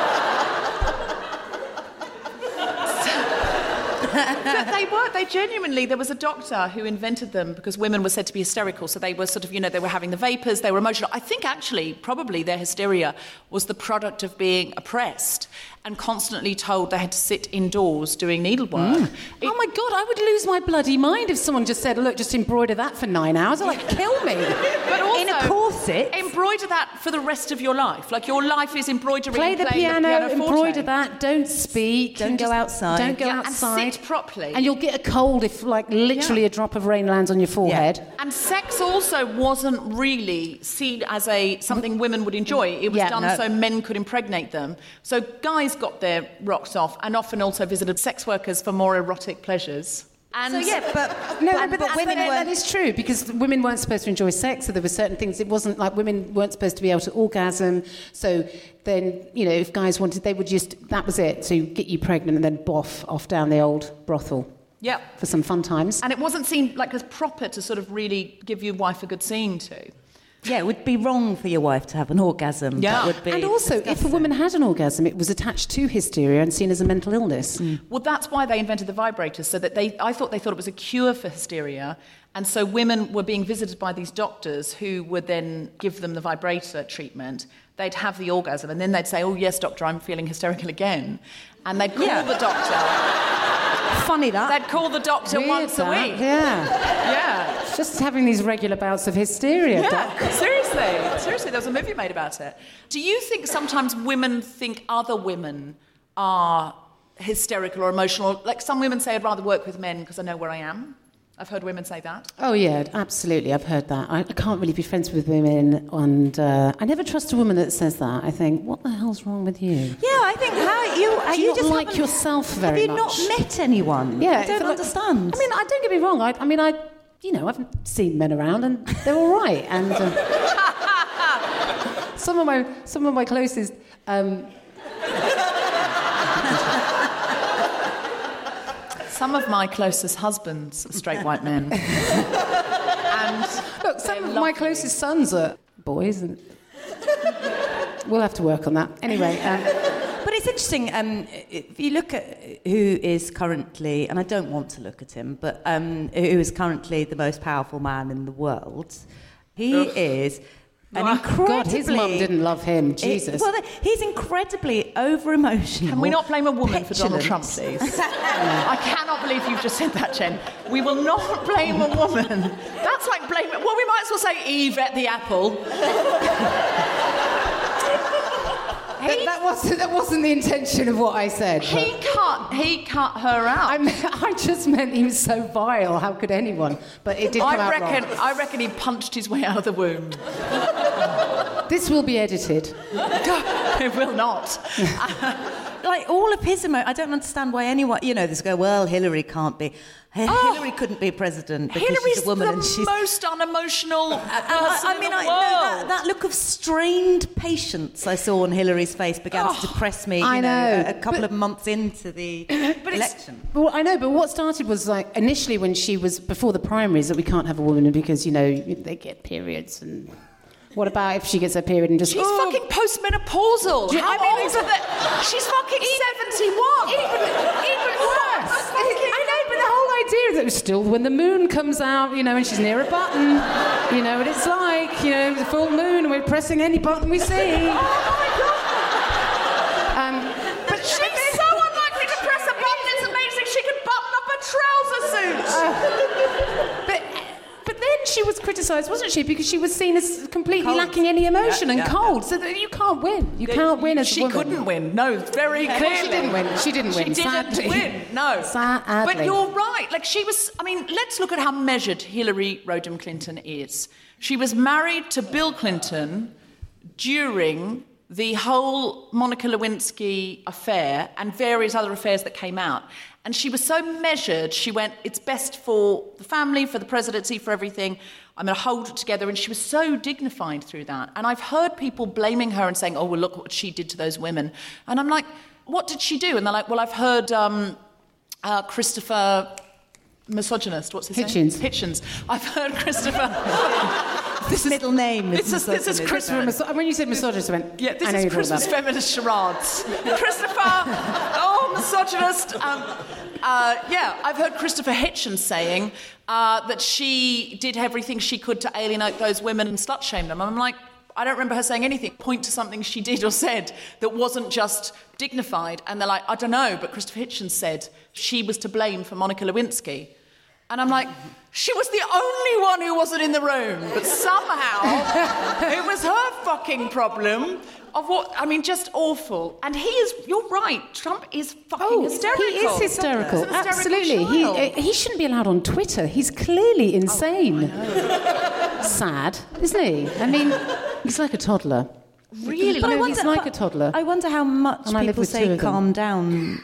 but they were, they genuinely, there was a doctor who invented them because women were said to be hysterical. So they were sort of, you know, they were having the vapors, they were emotional. I think actually, probably their hysteria was the product of being oppressed and constantly told they had to sit indoors doing needlework. Mm.
oh my God, I would lose my bloody mind if someone just said, look, just embroider that for nine hours. I'd like, kill me. *laughs*
But also,
In a corset?
embroider that for the rest of your life. Like your life is embroidering.
Play the
playing
piano, embroider that, don't speak.
Don't go
just-
outside.
Don't go
Yeah, and
outside.
sit properly.
And you'll get a cold if, like, literally
Yeah.
a drop of rain lands on your forehead.
And sex also wasn't really seen as a something women would enjoy. It was
Yeah,
done
no.
so men could impregnate them. So guys got their rocks off and often also visited sex workers for more erotic pleasures. And
So yeah, but *laughs*
No,
and-
but,
but
that's-
women
that, that is true because women weren't supposed to enjoy sex, so there were certain things. It wasn't like women weren't supposed to be able to orgasm. So then, you know, if guys wanted, they would just that was it to get you pregnant and then boff off down the old brothel
yeah.
for some fun times.
And it wasn't seen like as proper to sort of really give your wife a good scene to.
Yeah, it would be wrong for your wife to have an orgasm.
Yeah.
That would be
And also, if a woman had an orgasm, it was attached to hysteria and seen as a mental illness. Mm.
Well, that's why they invented the vibrators, so that they, I thought they thought it was a cure for hysteria. And so women were being visited by these doctors who would then give them the vibrator treatment. They'd have the orgasm, and then they'd say, Oh, yes, doctor, I'm feeling hysterical again. And they'd call
Yeah.
the doctor.
Funny that.
They'd call the doctor
Weird
once a week.
Yeah.
Yeah.
Just having these regular bouts of hysteria, Doc.
Yeah, seriously. Seriously, there was a movie made about it. Do you think sometimes women think other women are hysterical or emotional? Like some women say, I'd rather work with men because I know where I am. I've heard women say that.
Oh yeah, absolutely. I've heard that. I, I can't really be friends with women, and uh, I never trust a woman that says that. I think, what the hell's wrong with you?
yeah, I think how you are
Do you
you
not
just
like yourself very much.
Have you
much?
not met anyone?
Yeah,
I don't
if-
understand.
I mean, I don't get me wrong. I, I mean, I, you know, I've seen men around, and they're all right. And uh, *laughs* some of my some of my closest. Um,
Some of my closest husbands are straight white men. *laughs* and
look, some of my closest sons are boys, and we'll have to work on that. Anyway. Um,
But it's interesting. Um, if you look at who is currently, and I don't want to look at him, but um, who is currently the most powerful man in the world, he is an incredibly.
God, his mum didn't love him. Jesus.
well, he's incredibly over emotional.
Can we not blame a woman for Donald Trump, please? *laughs* I cannot believe you've just said that, Jen. We will not blame a woman. That's like blaming. Well, we might as well say Eve at the apple. *laughs*
that, that wasn't that wasn't the intention of what I said. but-
He cut. He cut her out.
I, meant, *laughs* I just meant he was so vile. How could anyone? But it did come
I
out
reckon.
wrong.
I reckon he punched his way out of the womb.
This will be edited. *laughs*
it will not. *laughs*
like all of his emo. I don't understand why anyone, you know, this go. Well, Hillary can't be.
Oh.
Hillary couldn't be president because
Hillary's
she's a woman
the
and she's.
most unemotional *laughs*
I, I mean, I, no, that, that look of strained patience I saw on Hillary's face began
Oh,
to depress me. You
I
know,
know,
a, a couple
but-
of months into the *clears throat* election.
Well, I know, but what started was like initially when she was before the primaries that we can't have a woman because you know they get periods and. What about if she gets her period and just
She's
oh,
fucking postmenopausal.
Yeah,
How
I mean,
old are they? She's fucking 71.
Even, even worse. I know, but the whole idea that it's still when the moon comes out, you know, and she's near a button, you know, what it's like, you know, the full moon, and we're pressing any button we see. oh Um,
But she's so unlikely to press a button, it's amazing she can button up a trouser suit.
But, but then she was criticised, wasn't she? Because she was seen as completely
Cold.
lacking any emotion
Yeah,
and
yeah,
cold. So that you can't win. You can't win as
she
a woman.
She couldn't win. No, very clearly.
she didn't win. She didn't win.
She didn't
sadly.
win. No.
Sadly.
But you're right. Like she was. I mean, let's look at how measured Hillary Rodham Clinton is. She was married to Bill Clinton during the whole Monica Lewinsky affair and various other affairs that came out. And she was so measured, she went, it's best for the family, for the presidency, for everything. I'm going to hold it together. And she was so dignified through that. And I've heard people blaming her and saying, oh, well, look what she did to those women. And I'm like, what did she do? And they're like, well, I've heard um, uh, Christopher misogynist. What's his
Hitchens.
name? Hitchens. I've heard Christopher. *laughs*
This middle name
This is, this is.
Miso- when you said misogynist, I went.
Yeah, this is Christmas feminist charades. Christopher, oh, misogynist. Um, uh, yeah, I've heard Christopher Hitchens saying uh, that she did everything she could to alienate those women and slut shame them. I'm like, I don't remember her saying anything. Point to something she did or said that wasn't just dignified. And they're like, I don't know, but Christopher Hitchens said she was to blame for Monica Lewinsky. And I'm like, she was the only one who wasn't in the room, but somehow *laughs* it was her fucking problem of what, I mean, just awful. And he is, you're right, Trump is fucking
Oh,
hysterical.
he is hysterical. Absolutely. He, uh, he shouldn't be allowed on Twitter. He's clearly insane. Sad, isn't he? I mean, he's like a toddler.
Really?
But
I
no,
wonder-
he's like a toddler.
I wonder how much
And
people say calm down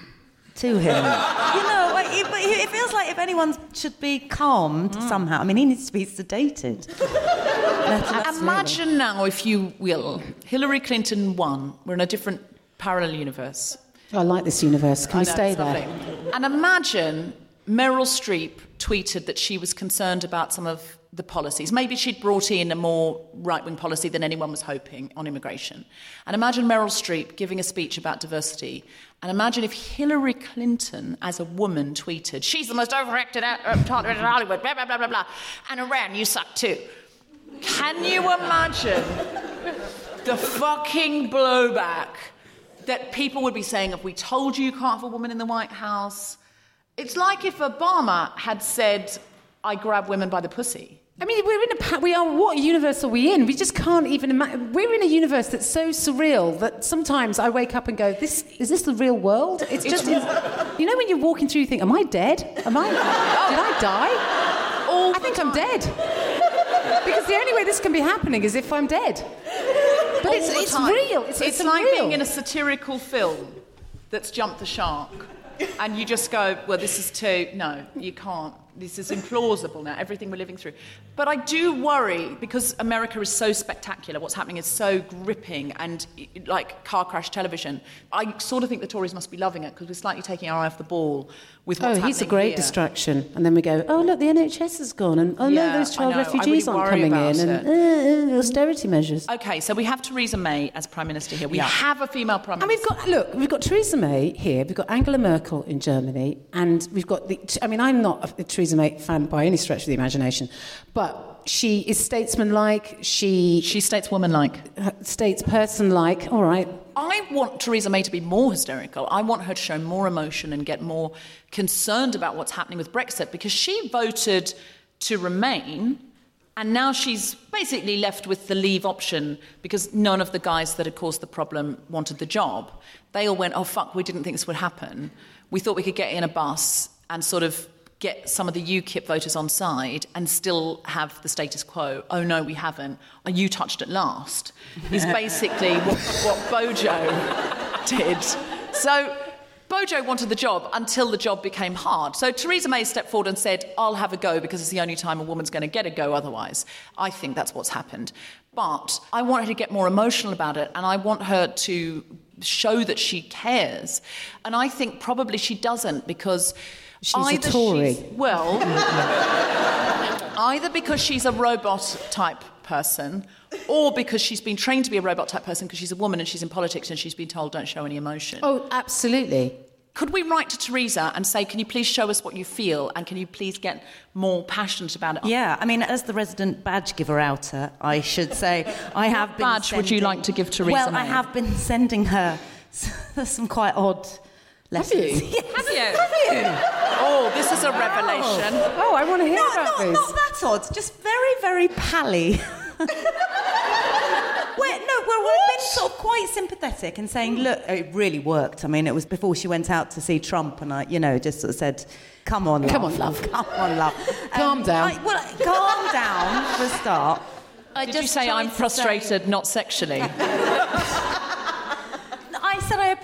to him. *laughs* you know, like, it, but it feels like if anyone should be calmed
Mm.
somehow, I mean, he needs to be sedated. *laughs*
Imagine now, if you will, Hillary Clinton won. We're in a different parallel universe.
I like this universe. Can
I
we
know,
stay there?
lovely. And imagine Meryl Streep tweeted that she was concerned about some of the policies. Maybe she'd brought in a more right wing policy than anyone was hoping on immigration. And imagine Meryl Streep giving a speech about diversity. And imagine if Hillary Clinton, as a woman, tweeted, She's the most overacted out- uh, in Hollywood, blah, blah, blah, blah, blah. And Iran, you suck too. Can you imagine the fucking blowback that people would be saying if we told you you can't have a woman in the White House? It's like if Obama had said, I grab women by the pussy.
I mean, we're in a we are what universe are we in? We just can't even imagine. We're in a universe that's so surreal that sometimes I wake up and go, "This is this the real world?" It's just, it's- you know, when you're walking through, you think, "Am I dead? Am I? Did I die?
All
I think I'm dead." Because the only way this can be happening is if I'm dead. But it's,
All the
it's
time.
real. It's,
It's,
it's
like
real.
being in a satirical film that's jumped the shark. And you just go, well, this is too. No, you can't. This is implausible now, everything we're living through. But I do worry because America is so spectacular, what's happening is so gripping and like car crash television. I sort of think the Tories must be loving it because we're slightly taking our eye off the ball with what's
Oh, he's a great
here.
distraction. And then we go, oh, look, the NHS has gone. And oh,
Yeah,
no, those child refugees
really
aren't coming in. And uh, uh, austerity measures.
Okay, so we have Theresa May as Prime Minister here. We
Yeah.
have a female Prime
And
Minister.
we've got, look, we've got Theresa May here, we've got Angela Merkel in Germany, and we've got the, I mean, I'm not a Theresa May fan by any stretch of the imagination, but she is statesman-like, she,
She's stateswoman-like.
statesperson-like, all right.
I want Theresa May to be more hysterical. I want her to show more emotion and get more concerned about what's happening with Brexit because she voted to remain and now she's basically left with the leave option because none of the guys that had caused the problem wanted the job. They all went, oh, fuck, we didn't think this would happen. We thought we could get in a bus and sort of get some of the UKIP voters on side and still have the status quo. Oh, no, we haven't. Oh, you touched it last. Is *laughs* basically what, what Bojo did. So Bojo wanted the job until the job became hard. So Theresa May stepped forward and said, I'll have a go because it's the only time a woman's going to get a go otherwise. I think that's what's happened. But I want her to get more emotional about it and I want her to show that she cares. And I think probably she doesn't because
She's a
either
Tory.
she's- well, either because she's a robot type person or because she's been trained to be a robot type person because she's a woman and she's in politics and she's been told don't show any emotion.
Oh, absolutely.
Could we write to Theresa and say, can you please show us what you feel and can you please get more passionate about it?
Yeah, I mean, as the resident badge giver outer, I should say, I have
What
been.
badge would you
sending-
like to give Theresa
Well, I have been sending her *laughs* some quite odd lessons.
you? *laughs*
Yes.
Have you?
Have you?
Oh, this is a revelation.
Oh, I want to hear
Not,
about
not,
this.
not that odd, just very, very pally. *laughs* We're, no, well, we've been sort of quite sympathetic and saying, look, it really worked. I mean, it was before she went out to see Trump, and I, you know, just sort of said, come on, love.
Come on, love. *laughs*
Come on, love. *laughs*
Calm um, down.
I, well, calm down for a start. I
Did you say I'm
to
frustrated, not sexually?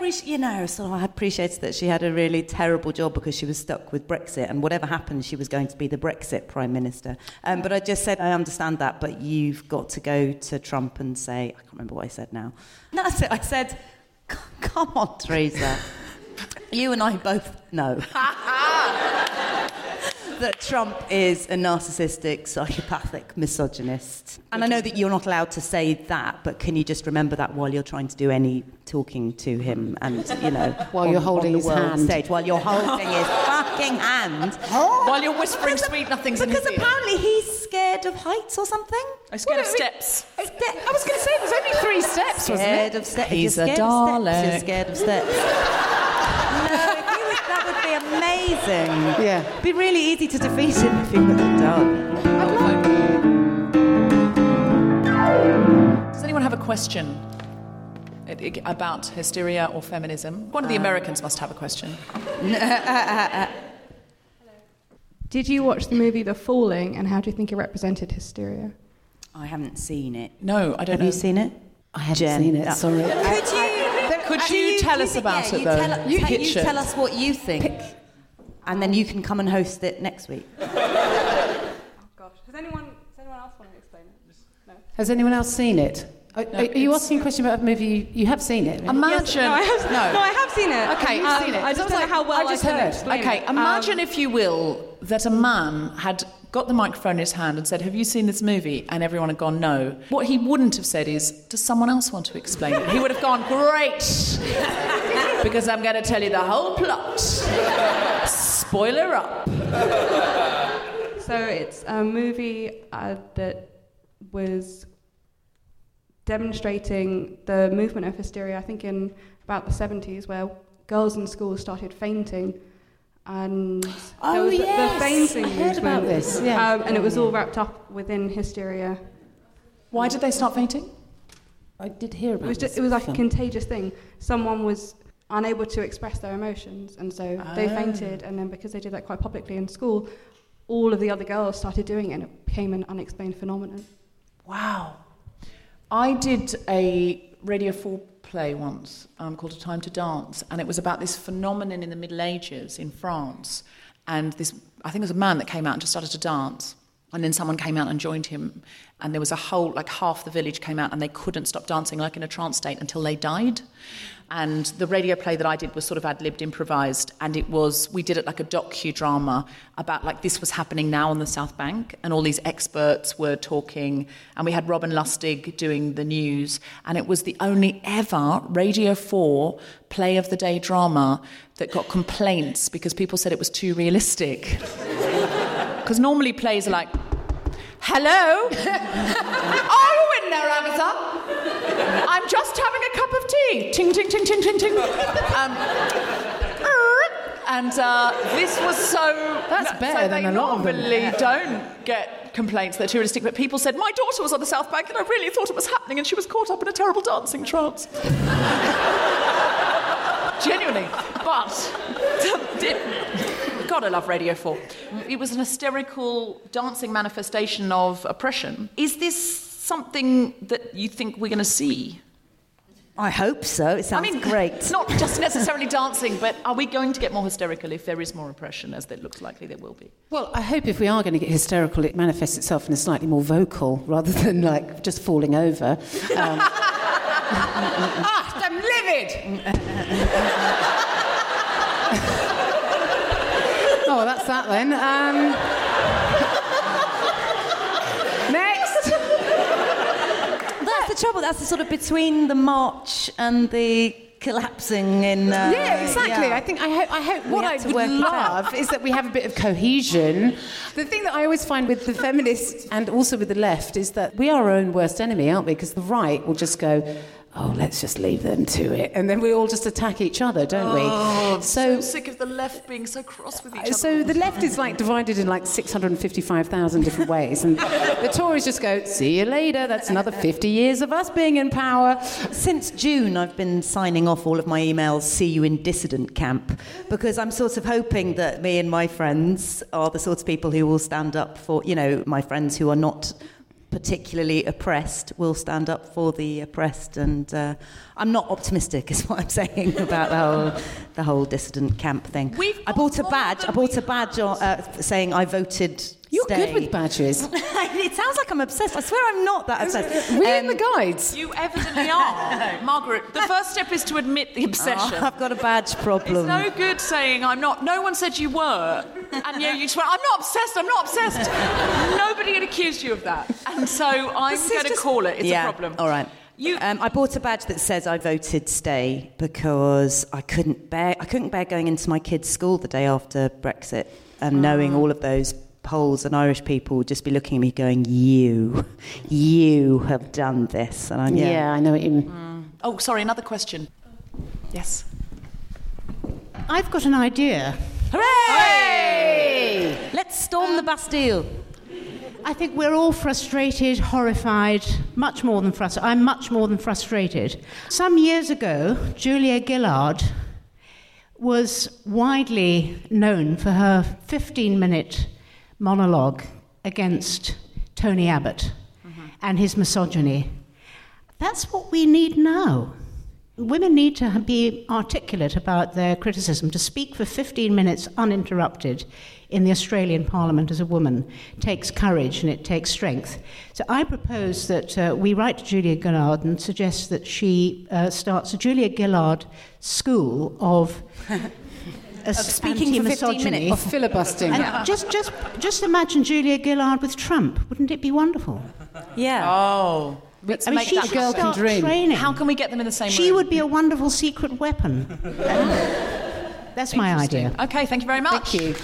Appreciate, you know, so I appreciated that she had a really terrible job because she was stuck with Brexit, and whatever happened, she was going to be the Brexit prime minister. Um, but I just said I understand that, but you've got to go to Trump and say I can't remember what I said now. No, that's it. I said, come on, Theresa, you and I both know. *laughs* that Trump is a narcissistic, psychopathic misogynist. And I know that you're not allowed to say that, but can you just remember that while you're trying to do any talking to him and, you know, *laughs*
While
on-
you're
on
holding
the
his
world
hand.
stage, while you're holding his *laughs* fucking hand.
While you're whispering sweet nothings in his
Because apparently he's scared of heights or something.
I'm scared of steps.
I was going to say, there's only three steps, wasn't it?
of steps.
He's
you're
a
scared of steps.
Dalek.
You're scared of steps. *laughs* no, if you would, that would be amazing.
Yeah.
It'd be really easy to defeat him if you were the Dalek.
Does anyone have a question i- i- about hysteria or feminism? One of the uh, Americans must have a question. Hello. *laughs*
Did you watch the movie The Falling and how do you think it represented hysteria?
I haven't seen it.
No, I don't know.
Have
know.
you seen it?
I haven't
Jen,
seen it,
that-
sorry.
Could you?
Could
do
you tell us about
yeah,
it,
you
though?
Tell,
You
tell- you tell us what you think, and then you can come and host it next week. *laughs*
Oh, gosh, does anyone, does anyone else want to explain it? No.
Has anyone else seen it? Are, are you asking a question about a movie you, you have seen it?
Imagine.
No, I have, no. I have seen it.
Okay, you've
Um,
seen it.
I just don't know how well
I've just
I can
heard.
explain
Okay,
it.
imagine
Um,
if you will that a man had got the microphone in his hand and said, Have you seen this movie? And everyone had gone, No. What he wouldn't have said is, Does someone else want to explain it? He would have gone, Great! *laughs* because I'm going to tell you the whole plot. Spoiler up.
So it's a movie uh, that was demonstrating the movement of hysteria, I think in about the 70s, where girls in schools started fainting. And there
Oh,
was
yes.
the fainting
I heard about this, yeah.
um, and it was all wrapped up within hysteria.
Why did they start fainting?
I did hear
It
about
was,
this
just, it was like a contagious thing. Someone was unable to express their emotions, and so they
Ah.
fainted. And then because they did that quite publicly in school, all of the other girls started doing it, and it became an unexplained phenomenon.
Wow. I did a Radio 4 play once um, called A Time to Dance, and it was about this phenomenon in the Middle Ages in France. And this, I think it was a man that came out and just started to dance. And then someone came out and joined him, and there was a whole, like half the village came out, and they couldn't stop dancing, like in a trance state, until they died. And the radio play that I did was sort of ad libbed, improvised, and it was we did it like a docudrama about like this was happening now on the South Bank, and all these experts were talking, and we had Robin Lustig doing the news, and it was the only ever Radio Four play of the day drama that got complaints because people said it was too realistic. *laughs* Because normally plays are like, "Hello, *laughs* are in there, Agatha?" I'm just having a cup of tea. Ting, ting, ting, ting, ting, ting. Um, and uh, this was so.
That's better
so
than
they
a lot of them.
normally don't get complaints that are too realistic, but people said, My daughter was on the South Bank and I really thought it was happening and she was caught up in a terrible dancing trance. *laughs* Genuinely. But, it, *laughs* God, I love Radio 4. It was an hysterical dancing manifestation of oppression. Is this something that you think we're going to see?
I hope so. It sounds
I mean,
great.
It's *laughs* not just necessarily dancing, but are we going to get more hysterical if there is more oppression, as it looks likely there will be?
Well, I hope if we are going to get hysterical, it manifests itself in a slightly more vocal rather than like just falling over. Um, *laughs*
ah, I'm livid! *laughs*
oh, well, that's that then. Um, next.
That's the trouble. That's the sort of between the march and the collapsing in. Uh,
yeah, exactly.
yeah.
I think I hope. I hope what I would
work it out.
love is that we have a bit of cohesion. The thing that I always find with the feminists and also with the left is that we are our own worst enemy, aren't we? Because the right will just go. Oh, let's just leave them to it, and then we all just attack each other, don't we?
Oh,
so
sick of the left being so cross with each uh, other.
So the left is like divided in like 655,000 different ways, and the Tories just go, "See you later." That's another 50 years of us being in power.
Since June, I've been signing off all of my emails, see you in dissident camp, because I'm sort of hoping that me and my friends are the sorts of people who will stand up for, you know, my friends who are not particularly oppressed will stand up for the oppressed. And uh, I'm not optimistic, *laughs* is what I'm saying about the whole, the whole dissident camp thing. I bought a badge. I bought a badge uh, saying I voted.
You're
stay.
good with badges. *laughs*
it sounds like I'm obsessed. I swear I'm not that obsessed. *laughs*
Were you in
Um,
the guides?
You evidently are. Margaret, the first step is to admit the obsession.
Oh, I've got a badge problem.
It's no good saying I'm not. No one said you were. And you, you just went, I'm not obsessed, I'm not obsessed. Nobody had accused you of that. And so I'm going to
just-
call it. It's
yeah,
a problem.
All right.
You-
um, I bought a badge that says I voted stay because I couldn't bear I couldn't bear going into my kids' school the day after Brexit and knowing all of those Poles and Irish people would just be looking at me going, "You, you have done this," and I'm
Yeah,
yeah.
I know what you mean.
Oh, sorry, another question. Yes.
I've got an idea.
Hooray! Let's storm the Bastille.
I think we're all frustrated, horrified, much more than frustrated. I'm much more than frustrated. Some years ago, Julia Gillard was widely known for her 15 minute monologue against Tony Abbott mm-hmm. and his misogyny. That's what we need now. Women need to be articulate about their criticism. To speak for 15 minutes uninterrupted in the Australian Parliament as a woman takes courage and it takes strength. So I propose that uh, we write to Julia Gillard and suggest that she uh, starts a Julia Gillard school of. *laughs* Of
speaking for 15 minutes.
Of filibustering.
And just, just, just imagine Julia Gillard with Trump. Wouldn't it be wonderful?
Yeah.
Oh. Let's
I mean,
make
she
that
should
girl can
start
dream.
training.
How can we get them in the same
She
room?
She would be a wonderful secret weapon. *laughs* That's my idea.
Okay, thank you very much.
Thank you.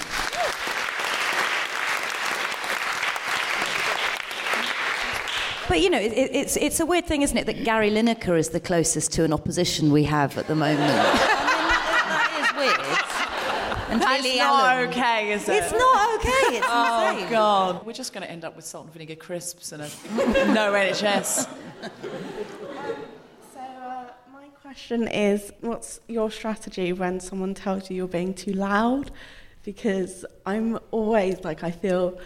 But you know, it, it- it's it's a weird thing, isn't it, that Gary Lineker is the closest to an opposition we have at the moment. *laughs* I mean, that, that is weird. And
That's
Lily
not okay, is it?
It's not okay. It's *laughs*
Oh
insane.
God, we're just going to end up with salt and vinegar crisps and a *laughs* no NHS. *laughs*
So, uh, my question is what's your strategy when someone tells you you're being too loud? Because I'm always like, I feel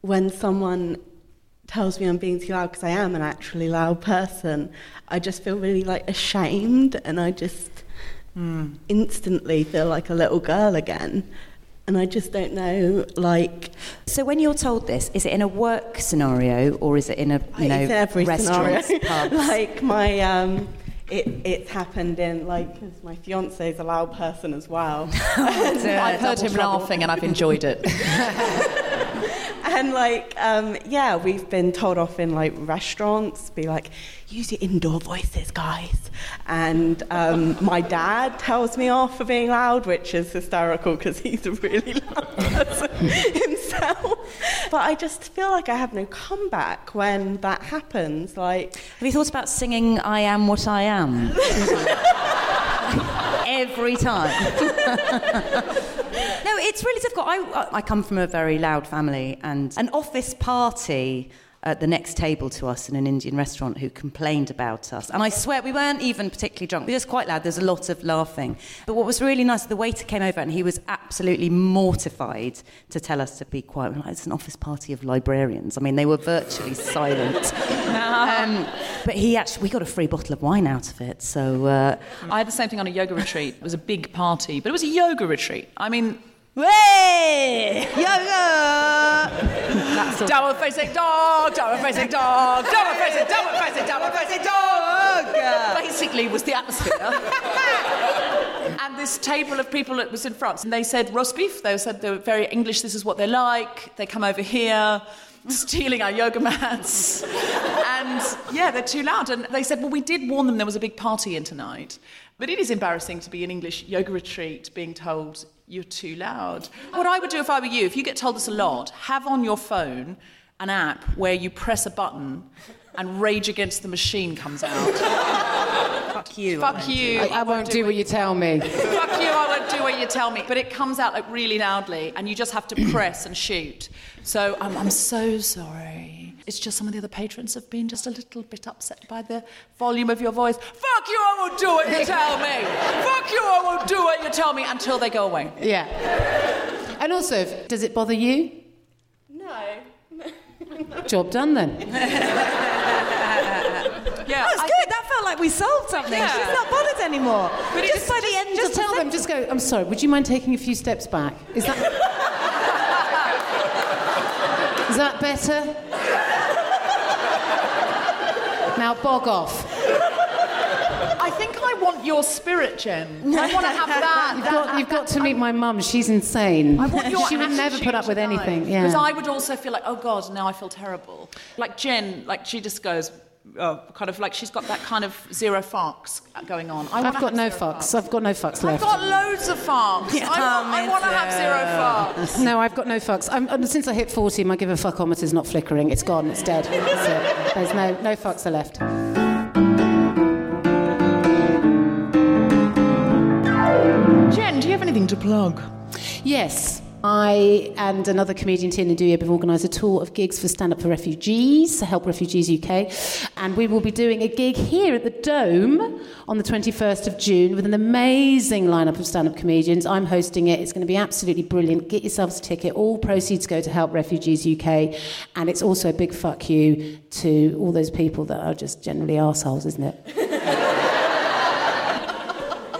when someone tells me I'm being too loud because I am an actually loud person, I just feel really like ashamed and I just instantly feel like a little girl again. And I just don't know, like,
So when you're told this, is it in a work scenario or is it in a you know restaurants, *laughs*
like my um, it, it's happened in like because my fiance is a loud person as well. *laughs* *laughs*
I've heard him
trouble.
laughing and I've enjoyed it.
And like um, yeah, we've been told off in like restaurants, be like, use your indoor voices, guys. And um, my dad tells me off for being loud, which is hysterical because he's a really loud person *laughs* himself. But I just feel like I have no comeback when that happens. Like.
Have you thought about singing "I Am What I Am"? *laughs* Every time. *laughs* no, it's really difficult. I, I come from a very loud family, and an office party. At the next table to us in an Indian restaurant who complained about us. And I swear, we weren't even particularly drunk. We were just quite loud. There's a lot of laughing. But what was really nice, the waiter came over and he was absolutely mortified to tell us to be quiet. Like, it's an office party of librarians. I mean, they were virtually *laughs* silent. Um, but he actually, we got a free bottle of wine out of it. So uh,
I had the same thing on a yoga retreat. It was a big party, but it was a yoga retreat. I mean,
Way! Yoga!
downward facing dog, downward facing dog, downward facing, downward facing, downward facing dog. Basically, was the atmosphere. *laughs* and this table of people that was in France, and they said roast beef. They said they were very English. This is what they're like. They come over here. Stealing our yoga mats. and yeah, they're too loud. And they said, Well, we did warn them there was a big party in tonight. But it is embarrassing to be in English yoga retreat being told you're too loud. What I would do if I were you, if you get told this a lot, have on your phone an app where you press a button and Rage Against the Machine comes out. *laughs*
Fuck you.
Fuck you.
I, I won't do what you tell me.
Fuck you, I won't do what you tell me. But it comes out like really loudly and you just have to press and shoot. So um, I'm so sorry. It's just some of the other patrons have been just a little bit upset by the volume of your voice. Fuck you, I won't do what you *laughs* tell me. Fuck you, I won't do what you tell me until they go away.
Yeah. And also, does it bother you?
No. *laughs*
Job done then. *laughs*
Yeah,
That's good. That felt like we solved something.
Yeah.
She's not bothered anymore.
But
just,
just
by the end
Just
of the
tell them, just go, I'm sorry, would you mind taking a few steps back? Is that. Is that better? Now bog off.
I think I want your spirit, Jen. I want to have that.
You've
that-
got, you've got to meet my mum. She's insane.
I want your
she would never put up with anything. Yeah.
Because I would also feel like, oh God, now I feel terrible. Like Jen, like she just goes, oh, kind of like she's got that kind of zero fucks going on. I
I've got no fucks. I've got no fucks left.
I've got loads of. I, want, I want to have zero farms.
No, I've got no fucks. I'm, since I hit 40, my give a fuckometer's not flickering. It's gone. It's dead. It. There's no, no fucks are left.
Jen, do you have anything to plug?
Yes. I and another comedian, Tina Duyeb, have organised a tour of gigs for Stand Up for Refugees, to Help Refugees UK. And we will be doing a gig here at the Dome on the 21st of June with an amazing lineup of stand up comedians. I'm hosting it. It's going to be absolutely brilliant. Get yourselves a ticket. All proceeds go to Help Refugees UK. And it's also a big fuck you to all those people that are just generally arseholes, isn't it? *laughs*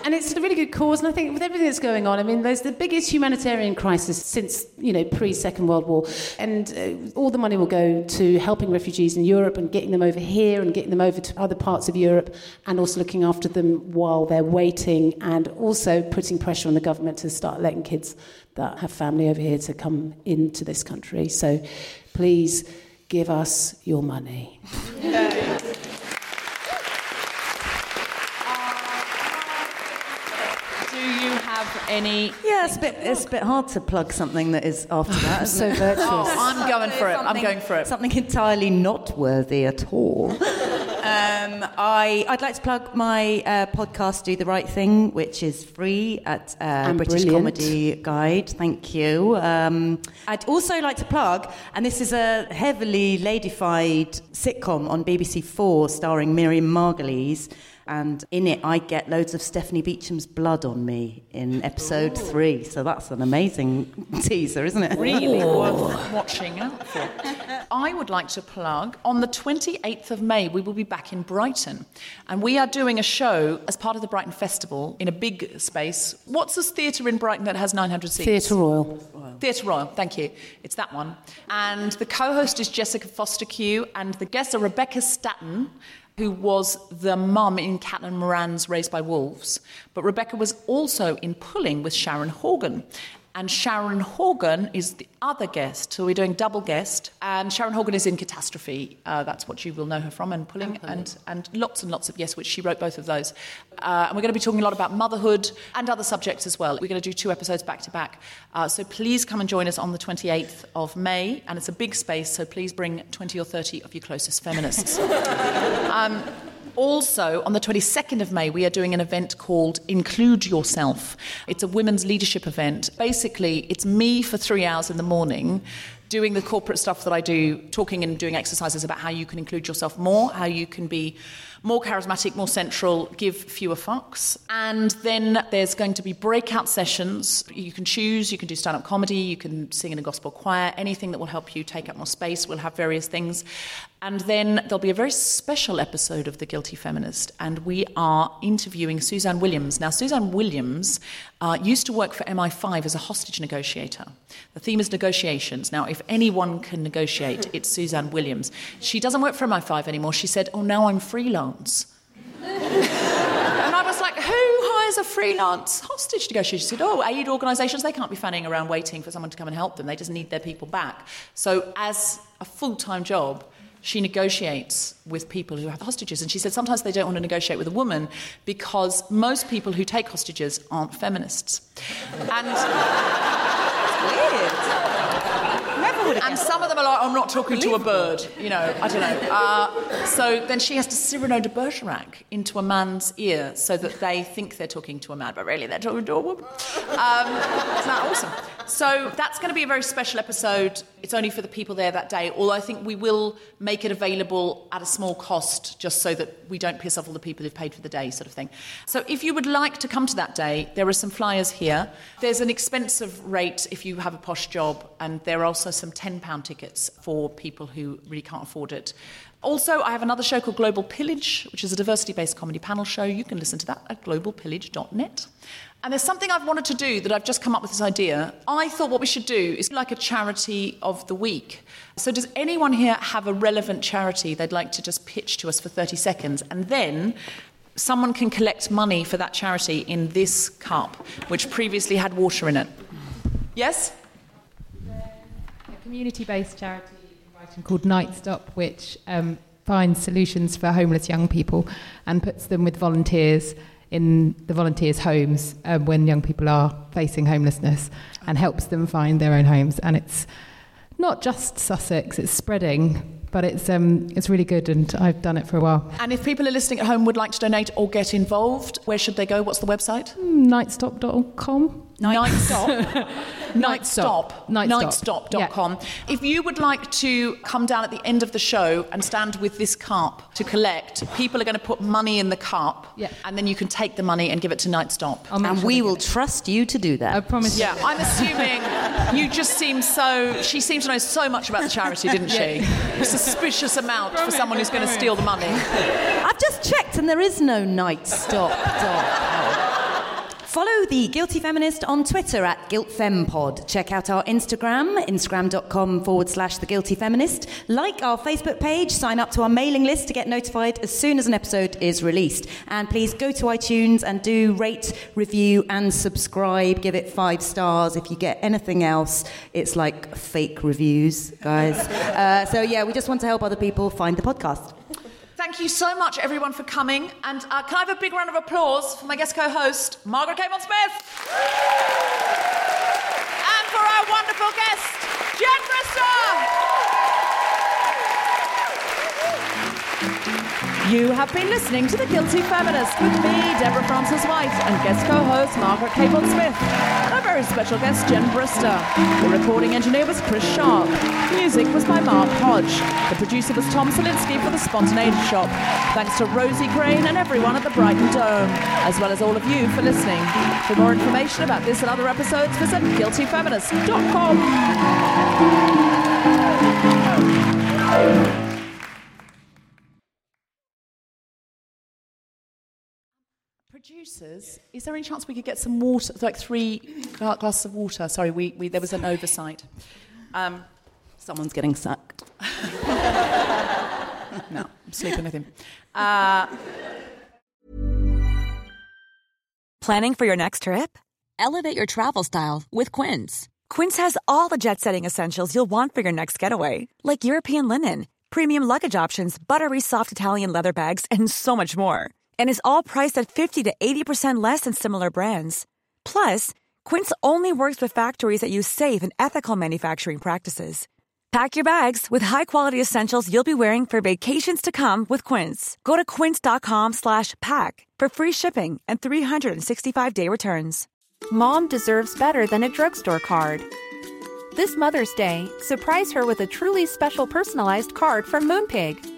And it's a really good cause, and I think with everything that's going on, I mean, there's the biggest humanitarian crisis since, you know, pre-Second World War, and uh, all the money will go to helping refugees in Europe and getting them over here and getting them over to other parts of Europe, and also looking after them while they're waiting, and also putting pressure on the government to start letting kids that have family over here to come into this country. So, please give us your money. *laughs*
any?
Yeah, it's a bit, it's a bit hard to plug something that is after that. *laughs*
So virtuous.
Oh, I'm going for it. I'm going for it.
Something entirely not worthy at all. *laughs* um, I, I'd like to plug my uh, podcast, Do the Right Thing, which is free at uh, British
brilliant.
Comedy Guide. Thank you. Um, I'd also like to plug, and this is a heavily ladyfied sitcom on BBC Four starring Miriam Margolyes. And in it, I get loads of Stephanie Beacham's blood on me in episode three. So that's an amazing *laughs* teaser, isn't it?
really worth watching out for. I would like to plug on the 28th of May, we will be back in Brighton. And we are doing a show as part of the Brighton Festival in a big space. What's this theatre in Brighton that has 900 seats?
Theatre Royal.
Theatre Royal, thank you. It's that one. And the co host is Jessica Fostekew, and the guests are Rebecca Statten, who was the mum in Caitlin Moran's Raised by Wolves. But Rebecca was also in Pulling with Sharon Horgan. And Sharon Horgan is the other guest. So we're doing double guest. And Sharon Horgan is in Catastrophe. Uh, that's what you will know her from, and Pulling, and, and lots and lots of Yes, which she wrote both of those. Uh, and we're going to be talking a lot about motherhood and other subjects as well. We're going to do two episodes back to back. Uh, so please come and join us on the 28th of May. And it's a big space, so please bring 20 or 30 of your closest feminists. *laughs* um, also, on the 22nd of May, we are doing an event called Include Yourself. It's a women's leadership event. Basically, it's me for three hours in the morning doing the corporate stuff that I do, talking and doing exercises about how you can include yourself more, how you can be more charismatic, more central, give fewer fucks. And then there's going to be breakout sessions. You can choose, you can do stand up comedy, you can sing in a gospel choir, anything that will help you take up more space. We'll have various things. And then there'll be a very special episode of The Guilty Feminist, and we are interviewing Suzanne Williams. Now, Suzanne Williams uh, used to work for MI5 as a hostage negotiator. The theme is negotiations. Now, if anyone can negotiate, it's Suzanne Williams. She doesn't work for MI5 anymore. She said, Oh, now I'm freelance. *laughs* and I was like, Who hires a freelance hostage negotiator? She said, Oh, aid organisations, they can't be fanning around waiting for someone to come and help them. They just need their people back. So, as a full time job, she negotiates with people who have hostages. And she said sometimes they don't want to negotiate with a woman because most people who take hostages aren't feminists. And and some of them are like, I'm not talking to a bird, you know, I don't know. Uh, so then she has to Cyrano de Bergerac into a man's ear so that they think they're talking to a man, but really they're talking to a woman. Um, isn't that awesome? So that's going to be a very special episode. It's only for the people there that day, although I think we will make it available at a small cost just so that we don't piss off all the people who've paid for the day, sort of thing. So if you would like to come to that day, there are some flyers here. There's an expensive rate if you have a posh job, and there are also some £10 tickets for people who really can't afford it. Also, I have another show called Global Pillage, which is a diversity based comedy panel show. You can listen to that at globalpillage.net. And there's something I've wanted to do that I've just come up with this idea. I thought what we should do is like a charity of the week. So, does anyone here have a relevant charity they'd like to just pitch to us for 30 seconds? And then someone can collect money for that charity in this cup, which previously had water in it. Yes?
A community based charity in Brighton called Night Stop, which um, finds solutions for homeless young people and puts them with volunteers in the volunteers' homes uh, when young people are facing homelessness and helps them find their own homes. And it's not just Sussex, it's spreading, but it's, um, it's really good and I've done it for a while.
And if people are listening at home would like to donate or get involved, where should they go? What's the website?
Nightstop.com.
Night *laughs* Stop. Night Stop.
Night Stop.
Nightstop.com. If you would like to come down at the end of the show and stand with this cup to collect, people are going to put money in the cup,
Yeah.
and then you can take the money and give it to Night Stop.
And we will trust you to do that.
I promise. You.
Yeah, I'm assuming you just seem so. She seemed to know so much about the charity, didn't *laughs* she? A suspicious amount for someone who's going to steal the money.
I've just checked and there is no night stop. Follow the Guilty Feminist on Twitter at GuiltFemPod. Check out our Instagram, instagram.com forward slash The Guilty Feminist. Like our Facebook page, sign up to our mailing list to get notified as soon as an episode is released. And please go to iTunes and do rate, review, and subscribe. Give it five stars. If you get anything else, it's like fake reviews, guys. *laughs* uh, so, yeah, we just want to help other people find the podcast.
Thank you so much, everyone, for coming. And uh, can I have a big round of applause for my guest co host, Margaret Cabourn-Smith? and for our wonderful guest, Jen Brister! You have been listening to The Guilty Feminist with me, Deborah Frances White, and guest co-host Margaret Cabourn-Smith, very special guest, Jen Brister. The recording engineer was Chris Sharp. Music was by Mark Hodge. The producer was Tom Salinsky for The Spontaneity Shop. Thanks to Rosie Crane and everyone at the Brighton Dome, as well as all of you for listening. For more information about this and other episodes, visit guiltyfeminist.com. Producers, is there any chance we could get some water, like three gla- glasses of water? Sorry, we, we, there was an oversight. Um,
Someone's getting sucked. *laughs*
no, I'm sleeping with him. Uh,
Planning for your next trip? Elevate your travel style with Quince. Quince has all the jet setting essentials you'll want for your next getaway, like European linen, premium luggage options, buttery soft Italian leather bags, and so much more. And is all priced at 50 to 80% less than similar brands. Plus, Quince only works with factories that use safe and ethical manufacturing practices. Pack your bags with high-quality essentials you'll be wearing for vacations to come with Quince. Go to quince.com slash pack for free shipping and 365-day returns.
Mom deserves better than a drugstore card. This Mother's Day, surprise her with a truly special personalized card from Moonpig.